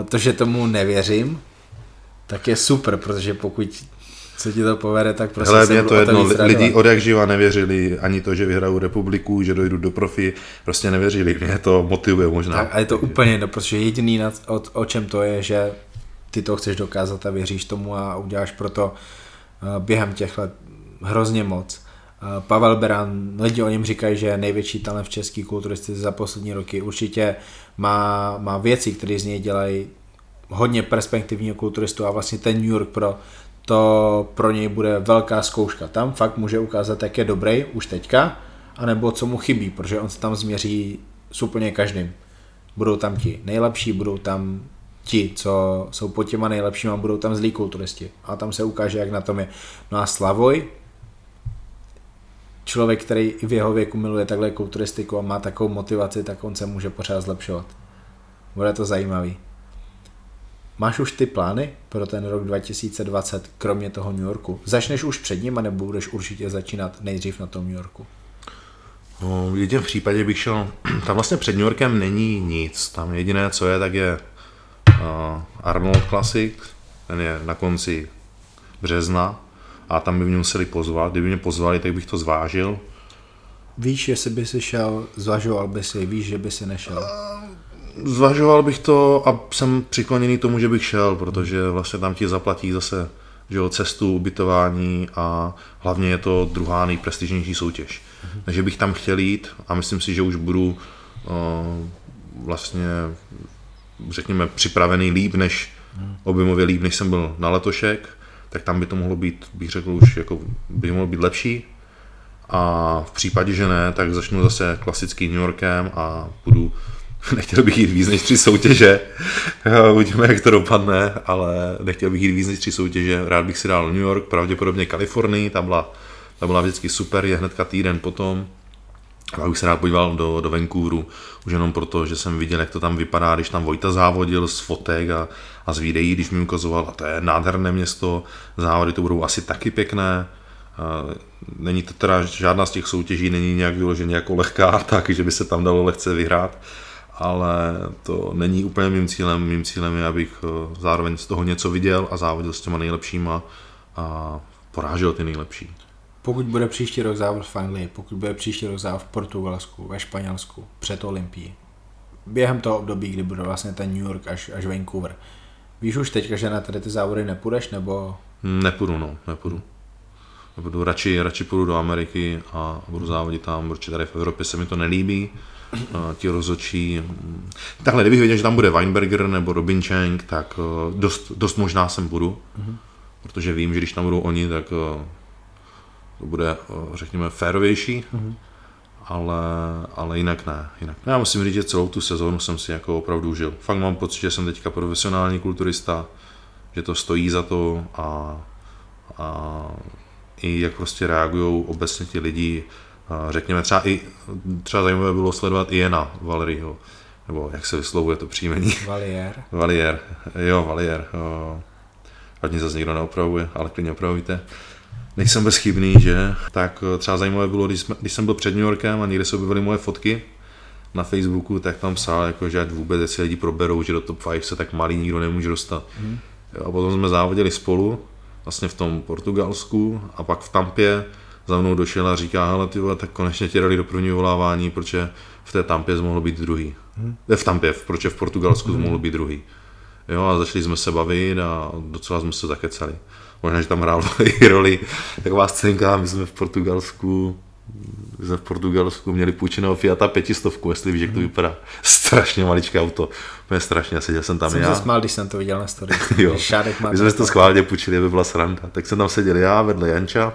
to, že tomu nevěřím, tak je super, protože pokud se ti to povede, tak prostě Hele, mě to jedno, lidi od jak živa nevěřili ani to, že vyhrajou republiku, že dojdu do profi, prostě nevěřili, mě to motivuje možná. Tak, a je to úplně jedno, protože jediný, o, o čem to je, že ty to chceš dokázat a věříš tomu a uděláš proto eh, během těch let hrozně moc. Eh, Pavel Beran, lidi o něm říkají, že je největší talent v české kulturistice za poslední roky. Určitě má, má věci, které z něj dělají hodně perspektivního kulturistu a vlastně ten New York Pro to pro něj bude velká zkouška. Tam fakt může ukázat, jak je dobrý už teďka, anebo co mu chybí, protože on se tam změří s úplně každým. Budou tam ti nejlepší, budou tam ti, co jsou pod těma nejlepšíma, budou tam zlí kulturisti. A tam se ukáže, jak na tom je. No a Slavoj, člověk, který i v jeho věku miluje takhle kulturistiku a má takovou motivaci, tak on se může pořád zlepšovat. Bude to zajímavý. Máš už ty plány pro ten rok 2020, kromě toho New Yorku? Začneš už před ním, nebo budeš určitě začínat nejdřív na tom New Yorku? No, v případě bych šel, tam vlastně před New Yorkem není nic, tam jediné, co je, tak je uh, Arnold Classic, ten je na konci března a tam by mě museli pozvat, kdyby mě pozvali, tak bych to zvážil. Víš, jestli by si šel, zvažoval by si, víš, že by si nešel? Uh, Zvažoval bych to a jsem přikloněný tomu, že bych šel, protože vlastně tam ti zaplatí zase že jo, cestu, ubytování a hlavně je to druhá nejprestižnější soutěž. Mm-hmm. Takže bych tam chtěl jít a myslím si, že už budu uh, vlastně řekněme připravený líp než mm. objemově líp, než jsem byl na letošek, tak tam by to mohlo být, bych řekl už, jako by mohlo být lepší. A v případě, že ne, tak začnu zase klasickým New Yorkem a budu Nechtěl bych jít víc než tři soutěže, uvidíme, jak to dopadne, ale nechtěl bych jít víc než tři soutěže. Rád bych si dal New York, pravděpodobně Kalifornii, ta byla, ta byla vždycky super, je hnedka týden potom. A bych se rád podíval do, do Vancouveru, už jenom proto, že jsem viděl, jak to tam vypadá, když tam Vojta závodil z fotek a, a z videí, když mi ukazoval, a to je nádherné město, závody to budou asi taky pěkné. Není to teda žádná z těch soutěží, není nějak vyloženě jako lehká, tak, že by se tam dalo lehce vyhrát ale to není úplně mým cílem. Mým cílem je, abych eh, zároveň z toho něco viděl a závodil s těma nejlepšíma a porážel ty nejlepší. Pokud bude příští rok závod v Anglii, pokud bude příští rok závod v Portugalsku, ve Španělsku, před Olympií, během toho období, kdy bude vlastně ten New York až, až Vancouver, víš už teďka, že na tady ty závody nepůjdeš, nebo... Nepůjdu, no, nepůjdu. Budu radši, radši půjdu do Ameriky a budu závodit tam, protože tady v Evropě se mi to nelíbí ti rozočí. Takhle, kdybych věděl, že tam bude Weinberger nebo Robin Chang, tak eh, dost, dost možná sem budu, mm-hmm. protože vím, že když tam budou oni, tak eh, to bude, eh, řekněme, férovější, mm-hmm. ale, ale jinak ne. Jinak. Já musím říct, že celou tu sezónu jsem si jako opravdu užil. Fakt mám pocit, že jsem teďka profesionální kulturista, že to stojí za to a, a i jak prostě reagují obecně ti lidi, řekněme třeba i, třeba zajímavé bylo sledovat i Jena Valeryho, nebo jak se vyslovuje to příjmení. Valier. Valier, jo, Valier. Ať mě zase nikdo neopravuje, ale klidně opravujte. Nejsem bezchybný, že? Tak eh, třeba zajímavé bylo, když, jsme, když jsem byl před New Yorkem a někde se objevily moje fotky na Facebooku, tak tam psal, jako, že ať vůbec, jestli lidi proberou, že do top 5 se tak malý nikdo nemůže dostat. Hmm. A potom jsme závodili spolu, vlastně v tom Portugalsku a pak v Tampě za mnou došel a říká, ale ty vole, tak konečně tě dali do prvního volávání, protože v té Tampě mohl být druhý. Hmm. V Tampě, proč v Portugalsku hmm. mohl být druhý. Jo, a začali jsme se bavit a docela jsme se zakecali. Možná, že tam hrál i roli taková scénka, my jsme v Portugalsku My jsme v Portugalsku měli půjčeného Fiata pětistovku, jestli víš, jak to vypadá. Strašně maličké auto. Úplně strašně, seděl jsem tam jsem já. se smál, když jsem to viděl na story. Jo. Šádek má My jsme to schválně půjčili, aby byla sranda. Tak jsem tam seděl já vedle Janča,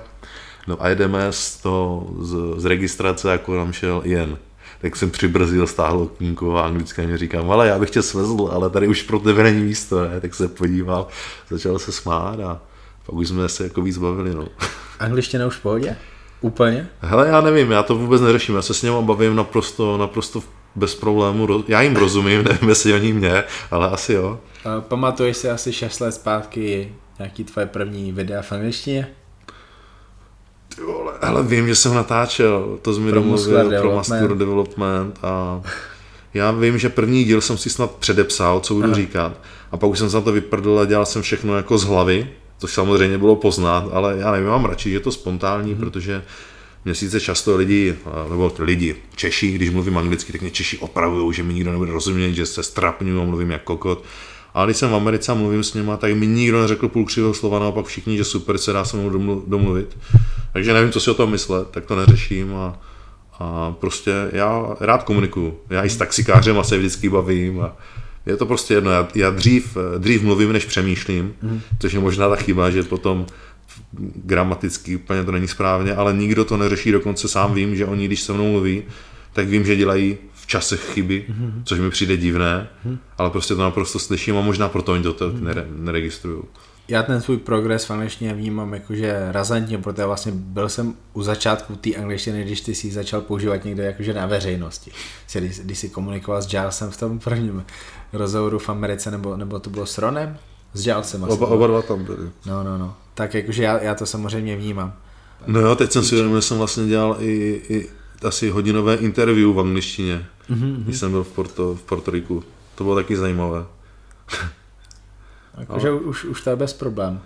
no a jedeme z, to, z, z registrace, jako nám šel jen. Tak jsem přibrzdil, stáhl okýnko a anglicky mi říkám, ale já bych tě svezl, ale tady už pro tebe není místo, ne? Tak se podíval, začal se smát a pak už jsme se jako víc bavili, no. Angličtina už v pohodě? Úplně? Hele, já nevím, já to vůbec neřeším, já se s něma bavím naprosto, naprosto bez problému, ro- já jim rozumím, nevím, jestli oni mě, ale asi jo. Uh, pamatuješ si asi 6 let zpátky nějaký tvoje první videa v angličtině? Ty vole, hele, vím, že jsem natáčel, to jsi mi Pro domluvil pro Development. Muscular Development a já vím, že první díl jsem si snad předepsal, co budu Aha. říkat a pak už jsem se na to vyprdl a dělal jsem všechno jako z hlavy, což samozřejmě bylo poznat, ale já nevím, mám radši, že je to spontánní, Mhm. protože mě sice často lidi, nebo lidi, Češi, když mluvím anglicky, tak mě Češi opravují, že mi nikdo nebude rozumět, že se strapňuju a mluvím jako kokot. Ale když jsem v Americe a mluvím s nima, tak mi nikdo neřekl půl křivého slova, naopak všichni, že super, se dá se mnou domlu- domluvit. Takže nevím, co si o tom myslet, tak to neřeším a, a prostě já rád komunikuju. Já i s taxikářem a se vždycky bavím a je to prostě jedno. Já, já dřív, dřív mluvím, než přemýšlím, mm. což je možná ta chyba, že potom gramaticky úplně to není správně, ale nikdo to neřeší, dokonce sám vím, že oni, když se mnou mluví, tak vím, že dělají v časech chyby, mm-hmm. což mi přijde divné, mm-hmm. ale prostě to naprosto slyším a možná proto oni to mm-hmm. nere, neregistrují. Já ten svůj progres v angličtině vnímám jakože razantně, protože vlastně byl jsem u začátku té angličtiny, když ty si ji začal používat někde jakože na veřejnosti. Když, když si komunikoval s Jalesem v tom prvním rozhovoru v Americe, nebo, nebo to bylo s Ronem? S Jalesem asi. Oba, oba dva tam byli. No, no, no. Tak jakože já, já to samozřejmě vnímám. No jo, teď jsem si uvědomil, že jsem vlastně dělal i, i asi hodinové interview v angličtině, mm-hmm. když jsem byl v, Porto, v Porto Riku. To bylo taky zajímavé. Jakože už, už to je bez problém.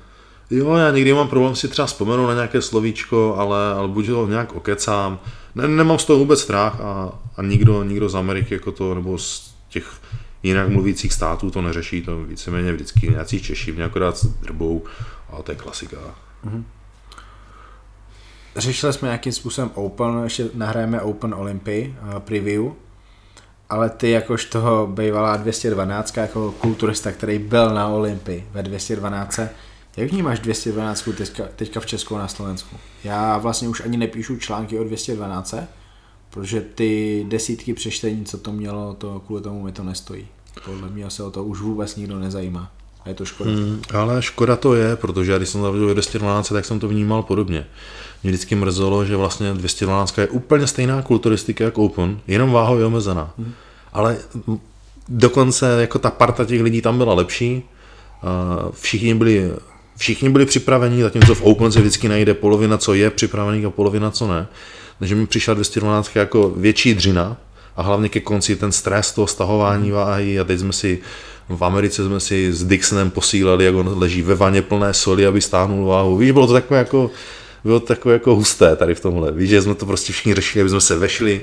Jo, já někdy mám problém si třeba vzpomenout na nějaké slovíčko, ale, ale buď ho nějak okecám. Ne, nemám z toho vůbec strach a, a nikdo, nikdo z Ameriky jako to, nebo z těch jinak mluvících států to neřeší, to víceméně vždycky nějací Češi mě akorát drbou, ale to je klasika. Řešili jsme nějakým způsobem Open, ještě nahrajeme Open Olympii uh, preview, ale ty jakož toho bývalá 212 jako kulturista, který byl na Olympii ve 212, jak vnímáš 212 teďka, teďka v Česku a na Slovensku? Já vlastně už ani nepíšu články o 212, protože ty desítky přečtení, co to mělo, to kvůli tomu mi to nestojí. Podle mě se o to už vůbec nikdo nezajímá. A je to škoda. Hmm, ale škoda to je, protože já když jsem zavedl 212, tak jsem to vnímal podobně. Mě vždycky mrzelo, že vlastně 212 je úplně stejná kulturistika jako Open, jenom váhově omezená. Hmm. Ale dokonce jako ta parta těch lidí tam byla lepší, všichni byli, všichni byli připraveni, zatímco v Open se vždycky najde polovina, co je připravený a polovina, co ne. Takže mi přišla 212 jako větší dřina a hlavně ke konci ten stres toho stahování váhy a teď jsme si v Americe jsme si s Dixonem posílali, jak on leží ve vaně plné soli, aby stáhnul váhu. Víš, bylo to takové jako, bylo to takové jako husté tady v tomhle. Víš, že jsme to prostě všichni řešili, aby jsme se vešli,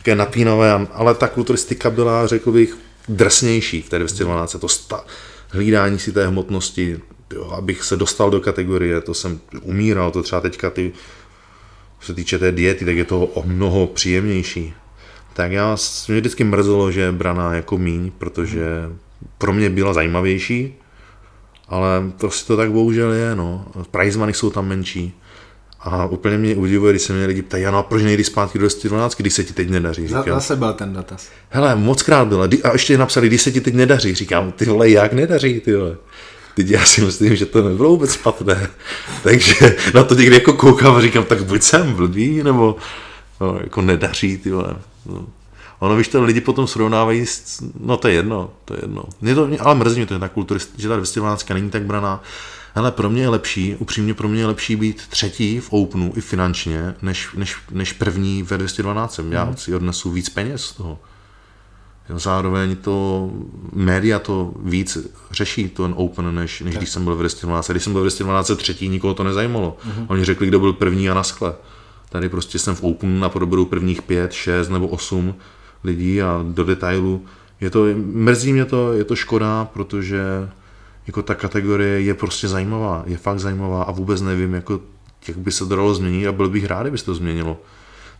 také napínavé, ale ta kulturistika byla, řekl bych, drsnější v té 212. To sta- hlídání si té hmotnosti, jo, abych se dostal do kategorie, to jsem umíral, to třeba teďka ty, co se týče té diety, tak je to o mnoho příjemnější. Tak já, mě vždycky mrzelo, že je braná jako míň, protože pro mě byla zajímavější, ale prostě to tak bohužel je, no. Prize money jsou tam menší. A úplně mě udivuje, když se mě lidi ptají, ano, a proč nejdi zpátky do 212, když se ti teď nedaří? Říkám, Zase byl ten dotaz. hele, moc krát byla. Di- A ještě napsali, když se ti teď nedaří. Říkám, ty vole, jak nedaří, ty vole. Teď já si myslím, že to nebylo vůbec špatné. Takže na to někdy jako koukám a říkám, tak buď jsem blbý, nebo no, jako nedaří, ty vole. No. Ono, víš, to lidi potom srovnávají, s, no to je jedno, to je jedno. Mě to, ale mrzí mě to, že ta kulturist, že ta 212 není tak braná. Ale pro mě je lepší, upřímně pro mě je lepší být třetí v Openu i finančně, než, než, než první ve 212. Já si odnesu víc peněz z toho. Zároveň to média to víc řeší, ten Open, než, než když jsem byl v 212. Když jsem byl v 212 třetí, nikoho to nezajímalo. Mm-hmm. Oni řekli, kdo byl první a naschle. Tady prostě jsem v Open na podobru prvních pět, šest nebo osm lidí a do detailu. Je to, mrzí mě to, je to škoda, protože jako ta kategorie je prostě zajímavá, je fakt zajímavá a vůbec nevím, jako, jak by se to dalo změnit a byl bych rád, kdyby se to změnilo.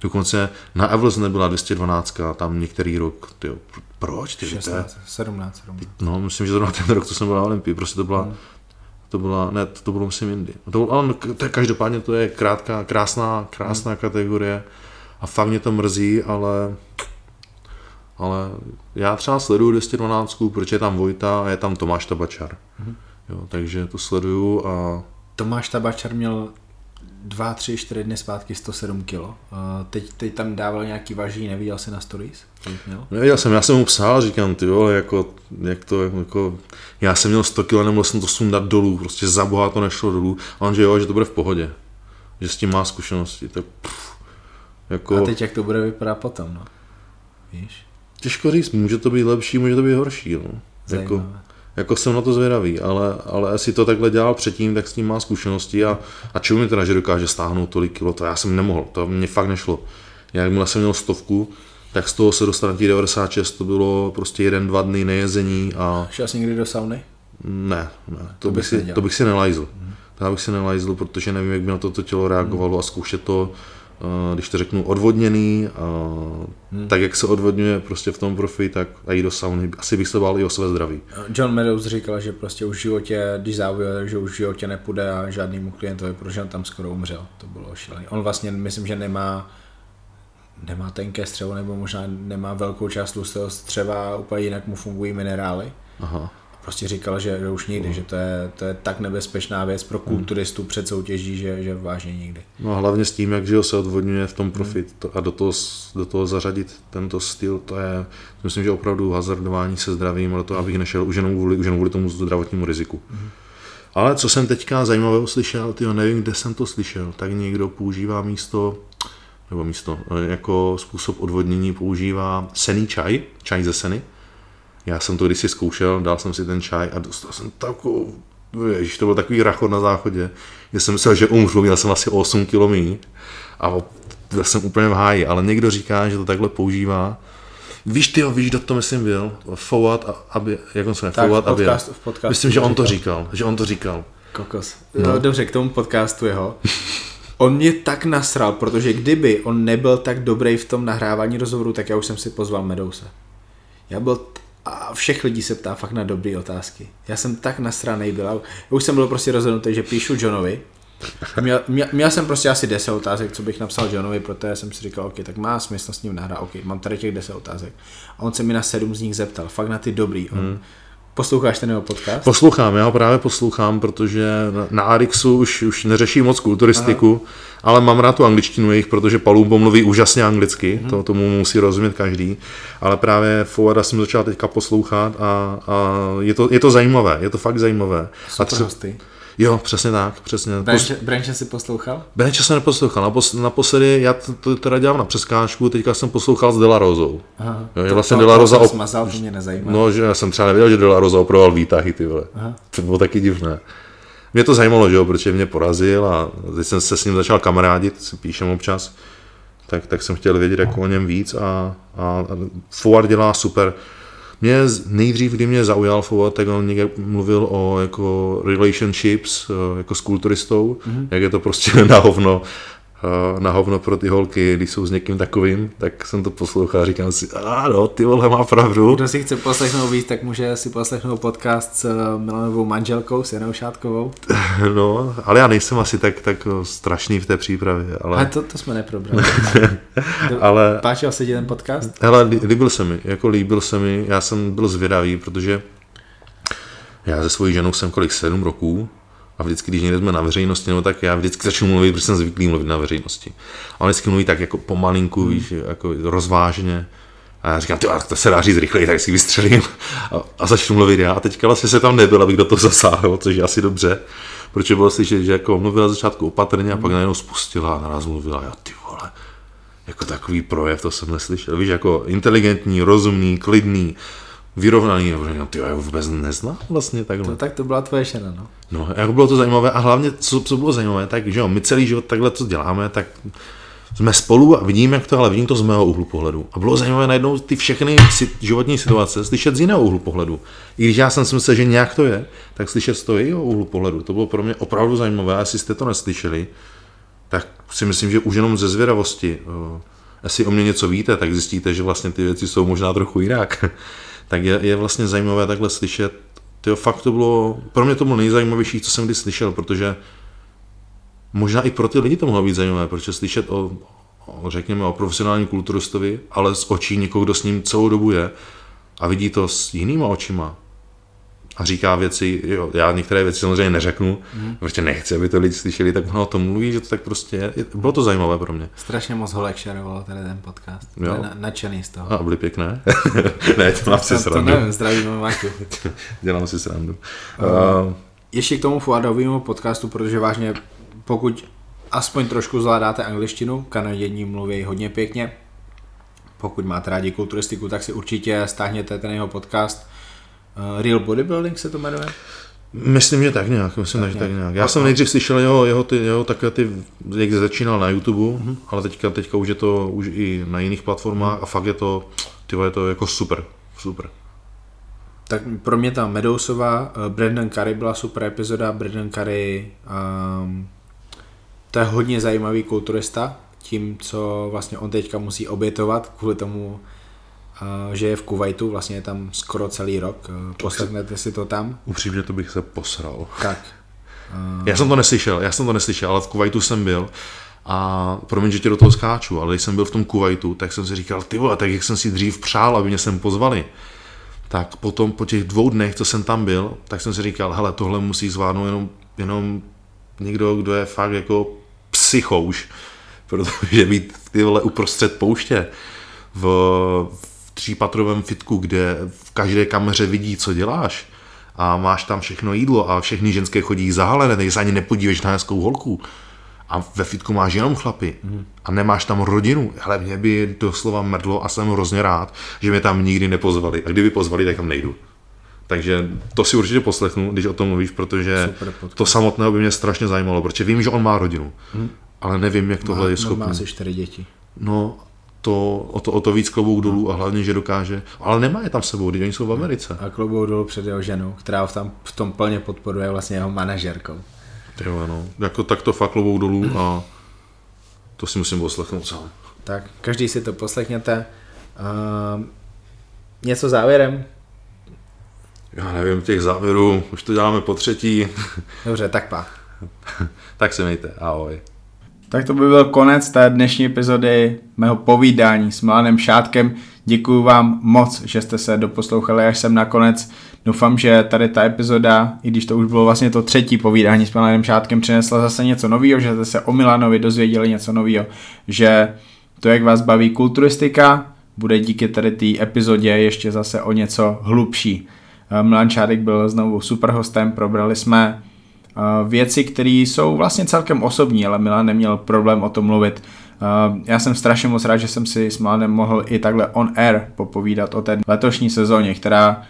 Dokonce na Evels nebyla 212, tam některý rok, tyjo, proč? Ty, 16, 17, 17. No, myslím, že zrovna ten rok, co jsem byl na Olympii, prostě to byla, hmm. to byla, ne, to, to bylo myslím jindy. To, bylo, ale to je, každopádně to je krátká, krásná, krásná hmm. kategorie a fakt mě to mrzí, ale ale já třeba sleduju 212, protože je tam Vojta a je tam Tomáš Tabačar. Hmm. Jo, takže to sleduju a... Tomáš Tabačar měl 2, 3, 4 dny zpátky 107 kg. Teď, teď tam dával nějaký váží, neviděl jsi na stories? Měl? Neviděl jsem, já jsem mu psal, říkám, ty vole, jako, jak to, jako, já jsem měl 100 kg, nemohl jsem to sundat dolů, prostě za boha to nešlo dolů. A on, že jo, že to bude v pohodě, že s tím má zkušenosti, tak pff, jako... A teď jak to bude vypadat potom, no? Víš? Těžko říct, může to být lepší, může to být horší, no. Jako, jako jsem na to zvědavý, ale, ale jestli to takhle dělal předtím, tak s tím má zkušenosti a, a čemu mi teda, že dokáže stáhnout tolik kilo, to já jsem nemohl, to mě fakt nešlo. Jakmile jsem měl stovku, tak z toho se dostal na 96, to bylo prostě jeden, dva dny nejezení a... Šel jsi někdy do sauny? Ne, ne, to, to bych, si, to bych si nelajzl. Hmm. To bych si nelajzl, protože nevím, jak by na to, to tělo reagovalo hmm. a zkoušet to když to řeknu, odvodněný, a hmm. tak jak se odvodňuje prostě v tom profi, tak a jít do sauny, asi bych se bál i o své zdraví. John Meadows říkal, že prostě už v životě, když závuje, že už v životě nepůjde a žádnému klientovi, protože on tam skoro umřel. To bylo šílené. On vlastně, myslím, že nemá nemá tenké střevo, nebo možná nemá velkou část tlustého střeva, úplně jinak mu fungují minerály. Aha prostě říkal, že, už nikdy, no. že to je, to je tak nebezpečná věc pro hmm. kulturistu před soutěží, že, že vážně nikdy. No a hlavně s tím, jak že se odvodňuje v tom hmm. profit to, a do toho, do toho zařadit tento styl, to je, myslím, že opravdu hazardování se zdravím, ale to abych nešel už jenom kvůli, už jenom kvůli tomu zdravotnímu riziku. Hmm. Ale co jsem teďka zajímavého slyšel, tyjo, nevím, kde jsem to slyšel, tak někdo používá místo, nebo místo, jako způsob odvodnění používá sený čaj, čaj ze seny, já jsem to kdysi zkoušel, dal jsem si ten čaj a dostal jsem takovou, ježiš, to byl takový rachot na záchodě, že jsem myslel, že umřu, měl jsem asi 8 kg a byl jsem úplně v háji, ale někdo říká, že to takhle používá. Víš ty, víš, kdo to myslím byl? Fouad, aby, jak on se jmenuje? Fouad, aby. V podcastu myslím, že on to říkal, že on to říkal. Kokos. No. Dobře, k tomu podcastu jeho. On mě tak nasral, protože kdyby on nebyl tak dobrý v tom nahrávání rozhovoru, tak já už jsem si pozval Medouse. Já byl a všech lidí se ptá fakt na dobré otázky. Já jsem tak nasranej byl. Já už jsem byl prostě rozhodnutý, že píšu Johnovi. Měl, měl, měl, jsem prostě asi 10 otázek, co bych napsal Johnovi, protože jsem si říkal, OK, tak má smysl s ním nahrát, OK, mám tady těch 10 otázek. A on se mi na sedm z nich zeptal, fakt na ty dobrý. On, hmm. Posloucháš ten jeho podcast? Poslouchám, já ho právě poslouchám, protože na Arixu už, už neřeší moc kulturistiku, Aha. ale mám rád tu angličtinu jejich, protože Palumbo mluví úžasně anglicky, hmm. to tomu musí rozumět každý, ale právě Fowada jsem začal teďka poslouchat a, a je, to, je to zajímavé, je to fakt zajímavé. Super a hosty. Jo, přesně tak, přesně. Branche, si poslouchal? Branche jsem neposlouchal, Napos, naposledy, já to, to teda dělám na přeskáčku, teďka jsem poslouchal s Delarozou. Aha. Jo, je vlastně to, Delaroza... To, to smazal, to mě nezajímá. No, že já jsem třeba nevěděl, že Delaroza opravoval výtahy, ty vole. Aha. To bylo taky divné. Mě to zajímalo, že jo, protože mě porazil a teď jsem se s ním začal kamarádit, si píšem občas, tak, tak jsem chtěl vědět jako o něm víc a, a, a Forward dělá super mě nejdřív, kdy mě zaujal Foward, tak on někde mluvil o jako relationships, jako s kulturistou, mm-hmm. jak je to prostě na hovno na hovno pro ty holky, když jsou s někým takovým, tak jsem to poslouchal a říkám si, a no, ty vole, má pravdu. Kdo si chce poslechnout víc, tak může si poslechnout podcast s eh, Milanovou manželkou, s Janou Šátkovou. No, ale já nejsem asi tak, tak strašný v té přípravě. Ale, ale to, to jsme neprobrali. ale... Páčil se ti ten podcast? Hele, líbil se mi, jako líbil se mi, já jsem byl zvědavý, protože já se svojí ženou jsem kolik, sedm roků, a vždycky, když někde jsme na veřejnosti, no, tak já vždycky začnu mluvit, protože jsem zvyklý mluvit na veřejnosti. A on vždycky mluví tak jako pomalinku, hmm. víš, jako rozvážně. A já říkám, ty, to se dá říct rychleji, tak si vystřelím. A, a začnu mluvit já. A teďka vlastně se tam nebyl, abych do toho zasáhl, což je asi dobře. Protože bylo slyšet, že jako mluvila na začátku opatrně a pak najednou spustila a naraz mluvila, já ty vole, jako takový projev, to jsem neslyšel. Víš, jako inteligentní, rozumný, klidný, vyrovnaný, říkám, ty já vůbec neznám vlastně takhle. To, tak to byla tvoje žena, no. No, jako bylo to zajímavé a hlavně, co, co bylo zajímavé, tak, že jo, my celý život takhle, co děláme, tak jsme spolu a vidíme, jak to, ale vidím to z mého úhlu pohledu. A bylo zajímavé najednou ty všechny životní situace slyšet z jiného úhlu pohledu. I když já jsem si myslel, že nějak to je, tak slyšet z toho jejího úhlu pohledu. To bylo pro mě opravdu zajímavé. A jestli jste to neslyšeli, tak si myslím, že už jenom ze zvědavosti, uh, jestli o mě něco víte, tak zjistíte, že vlastně ty věci jsou možná trochu jinak. Tak je, je vlastně zajímavé takhle slyšet. Tyjo, fakt to bylo, pro mě to bylo nejzajímavější, co jsem kdy slyšel, protože možná i pro ty lidi to mohlo být zajímavé, protože slyšet o, o řekněme, o profesionálním kulturistovi, ale z očí někoho, kdo s ním celou dobu je a vidí to s jinýma očima, a říká věci, jo, já některé věci samozřejmě neřeknu, mm. protože nechci, aby to lidi slyšeli, tak ono o tom mluví, že to tak prostě je. Bylo to zajímavé pro mě. Strašně moc ho lekšerovalo tady ten podcast. Jo. Na, nadšený z toho. A byly pěkné? ne, to mám si srandu. To nevím, zdravím Maťu. Dělám si srandu. Uh, ještě k tomu Fuadovému podcastu, protože vážně, pokud aspoň trošku zvládáte angličtinu, Kanaděni mluví hodně pěkně, pokud máte rádi kulturistiku, tak si určitě stáhněte ten jeho podcast Real Bodybuilding se to jmenuje? Myslím, že tak nějak, myslím, tak že nějak. tak nějak. Já jsem nejdřív slyšel jeho, jeho, ty, jeho takové ty, jak začínal na YouTube, mm-hmm. ale teďka, teďka už je to už i na jiných platformách mm-hmm. a fakt je to, ty je to jako super, super. Tak pro mě ta Medousová, uh, Brandon Curry byla super epizoda, Brandon Curry, um, to je hodně zajímavý kulturista, tím, co vlastně on teďka musí obětovat kvůli tomu, že je v Kuwaitu, vlastně je tam skoro celý rok. Poslechnete si to tam? Upřímně to bych se posral. Tak. Já jsem to neslyšel, já jsem to neslyšel, ale v Kuwaitu jsem byl a promiň, že tě do toho skáču, ale když jsem byl v tom Kuwaitu, tak jsem si říkal, ty vole, tak jak jsem si dřív přál, aby mě sem pozvali, tak potom po těch dvou dnech, co jsem tam byl, tak jsem si říkal, hele, tohle musí zvládnout jenom, jenom někdo, kdo je fakt jako psychouš, protože být ty vole uprostřed pouště v, třípatrovém fitku, kde v každé kameře vidí, co děláš a máš tam všechno jídlo a všechny ženské chodí zahalené, takže se ani nepodíveš na hezkou holku a ve fitku máš jenom chlapy a nemáš tam rodinu. Ale mě by doslova mrdlo a jsem hrozně rád, že mě tam nikdy nepozvali. A kdyby pozvali, tak tam nejdu. Takže to si určitě poslechnu, když o tom mluvíš, protože to samotného by mě strašně zajímalo, protože vím, že on má rodinu, hmm. ale nevím, jak tohle má, je schopný. Má asi čtyři děti. No to, o, to, o to víc klobouk dolů a hlavně, že dokáže, ale nemá je tam sebou, když oni jsou v Americe. A klobouk dolů před jeho ženou, která ho tam v tom plně podporuje vlastně jeho manažerkou. Jo, no. Jako tak to fakt klobouk dolů a to si musím poslechnout sám. Tak, každý si to poslechněte. Uh, něco závěrem? Já nevím, těch závěrů, už to děláme po třetí. Dobře, tak pa. tak se mějte, ahoj. Tak to by byl konec té dnešní epizody mého povídání s Milanem Šátkem. Děkuji vám moc, že jste se doposlouchali až sem nakonec. Doufám, že tady ta epizoda, i když to už bylo vlastně to třetí povídání s Milanem Šátkem, přinesla zase něco nového, že jste se o Milanovi dozvěděli něco nového, že to, jak vás baví kulturistika, bude díky tady té epizodě ještě zase o něco hlubší. Milan Šádek byl znovu super hostem, probrali jsme věci, které jsou vlastně celkem osobní, ale Milan neměl problém o tom mluvit. Já jsem strašně moc rád, že jsem si s Milanem mohl i takhle on air popovídat o té letošní sezóně, která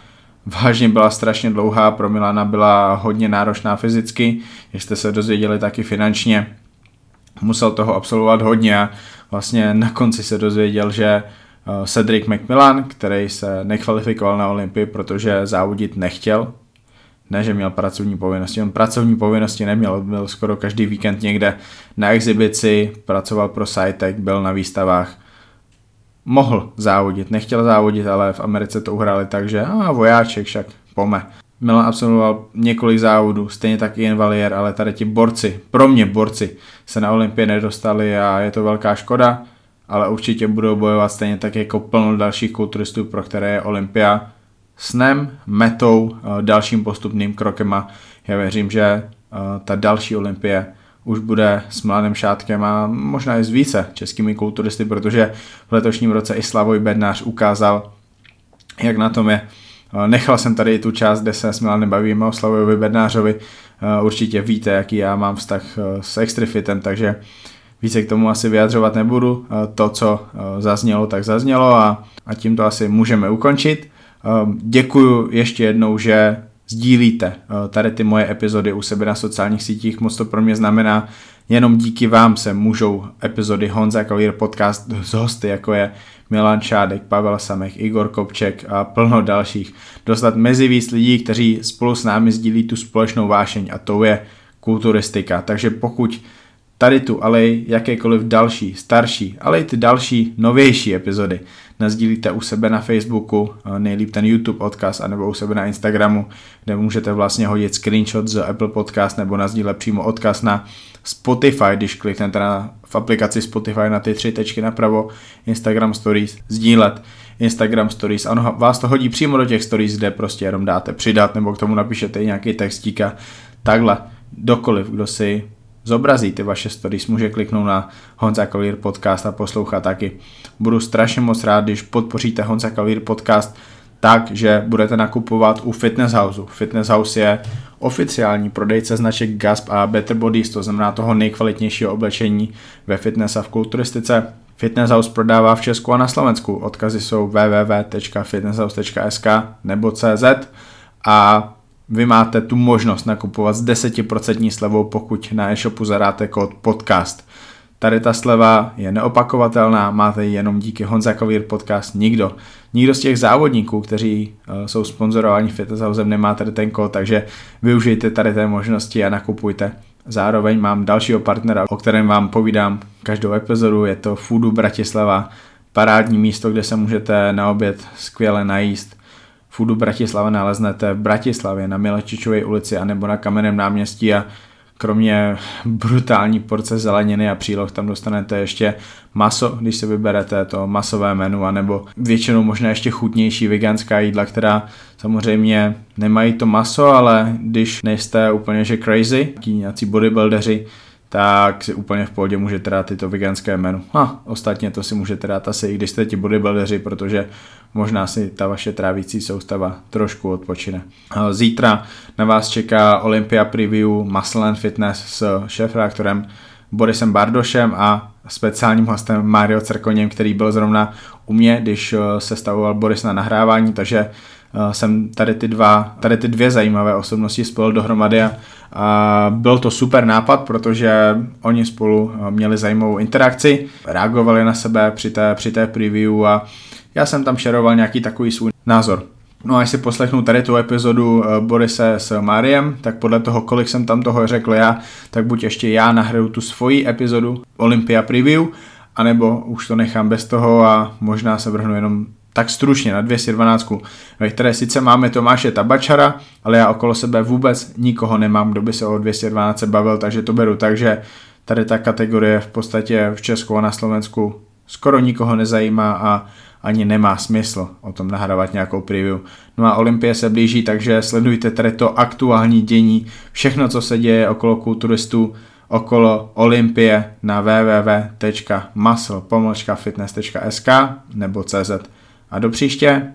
vážně byla strašně dlouhá, pro Milana byla hodně náročná fyzicky, jak jste se dozvěděli taky finančně. Musel toho absolvovat hodně a vlastně na konci se dozvěděl, že Cedric McMillan, který se nekvalifikoval na Olympii, protože závodit nechtěl, ne, že měl pracovní povinnosti, on pracovní povinnosti neměl, byl skoro každý víkend někde na exibici, pracoval pro Sitec, byl na výstavách, mohl závodit, nechtěl závodit, ale v Americe to uhráli tak, že a vojáček však pome. Milan absolvoval několik závodů, stejně tak i Valier, ale tady ti borci, pro mě borci, se na Olympii nedostali a je to velká škoda, ale určitě budou bojovat stejně tak jako plno dalších kulturistů, pro které je Olympia snem, metou, eh, dalším postupným krokem a já věřím, že eh, ta další olympie už bude s Mladým Šátkem a možná i s více českými kulturisty, protože v letošním roce i Slavoj Bednář ukázal, jak na tom je. Eh, nechal jsem tady tu část, kde se s Milanem bavíme o Slavojovi Bednářovi. Určitě víte, jaký já mám vztah s Extrifitem, takže více k tomu asi vyjadřovat nebudu. To, co zaznělo, tak zaznělo a, a tím to asi můžeme ukončit. Ehm, děkuju ještě jednou, že sdílíte eh, tady ty moje epizody u sebe na sociálních sítích, moc to pro mě znamená, jenom díky vám se můžou epizody Honza Kavír podcast z hosty, jako je Milan Šádek, Pavel Samek, Igor Kopček a plno dalších, dostat mezi víc lidí, kteří spolu s námi sdílí tu společnou vášeň a to je kulturistika. Takže pokud tady tu, ale i jakékoliv další, starší, ale i ty další, novější epizody nazdílíte u sebe na Facebooku, eh, nejlíp ten YouTube odkaz, anebo u sebe na Instagramu, kde můžete vlastně hodit screenshot z Apple Podcast nebo nazdílet přímo odkaz na Spotify, když kliknete na, v aplikaci Spotify na ty tři tečky napravo, Instagram Stories, sdílet Instagram Stories. Ano, vás to hodí přímo do těch stories, kde prostě jenom dáte přidat nebo k tomu napíšete nějaký textík a takhle dokoliv, kdo si zobrazí ty vaše stories, může kliknout na Honza Kavír podcast a poslouchat taky. Budu strašně moc rád, když podpoříte Honza Kavír podcast tak, že budete nakupovat u Fitness Houseu. Fitness House je oficiální prodejce značek Gasp a Better Bodies, to znamená toho nejkvalitnějšího oblečení ve fitness a v kulturistice. Fitness House prodává v Česku a na Slovensku. Odkazy jsou www.fitnesshouse.sk nebo CZ a vy máte tu možnost nakupovat s 10% slevou, pokud na e-shopu zadáte kód podcast. Tady ta sleva je neopakovatelná, máte ji jenom díky Honza Kavír podcast nikdo. Nikdo z těch závodníků, kteří uh, jsou sponzorováni Fitnesshousem, nemá tady ten kód, takže využijte tady té možnosti a nakupujte. Zároveň mám dalšího partnera, o kterém vám povídám každou epizodu, je to Foodu Bratislava, parádní místo, kde se můžete na oběd skvěle najíst Foodu Bratislava naleznete v Bratislavě na Milečičové ulici anebo na Kamenném náměstí a kromě brutální porce zeleniny a příloh tam dostanete ještě maso, když se vyberete to masové menu, anebo většinou možná ještě chutnější veganská jídla, která samozřejmě nemají to maso, ale když nejste úplně že crazy, nějací bodybuildeři, tak si úplně v pohodě můžete dát tyto veganské menu. A ostatně to si můžete dát asi i když jste ti bodybuildeři, protože možná si ta vaše trávící soustava trošku odpočine. Zítra na vás čeká Olympia Preview Muscle and Fitness s šéfreaktorem Borisem Bardošem a speciálním hostem Mario Cerkoněm, který byl zrovna u mě, když se stavoval Boris na nahrávání, takže jsem tady ty, dva, tady ty dvě zajímavé osobnosti spojil dohromady a, byl to super nápad, protože oni spolu měli zajímavou interakci, reagovali na sebe při té, při té preview a já jsem tam šeroval nějaký takový svůj názor. No a až si poslechnu tady tu epizodu Borise s Mariem, tak podle toho, kolik jsem tam toho řekl já, tak buď ještě já nahraju tu svoji epizodu Olympia Preview, anebo už to nechám bez toho a možná se vrhnu jenom tak stručně na 212, ve které sice máme Tomáše Tabačara, ale já okolo sebe vůbec nikoho nemám, kdo by se o 212 bavil, takže to beru tak, že tady ta kategorie v podstatě v Česku a na Slovensku skoro nikoho nezajímá a ani nemá smysl o tom nahrávat nějakou preview. No a Olympie se blíží, takže sledujte tady to aktuální dění, všechno, co se děje okolo kulturistů, okolo Olympie na www.muscle-fitness.sk nebo CZ. A do příště.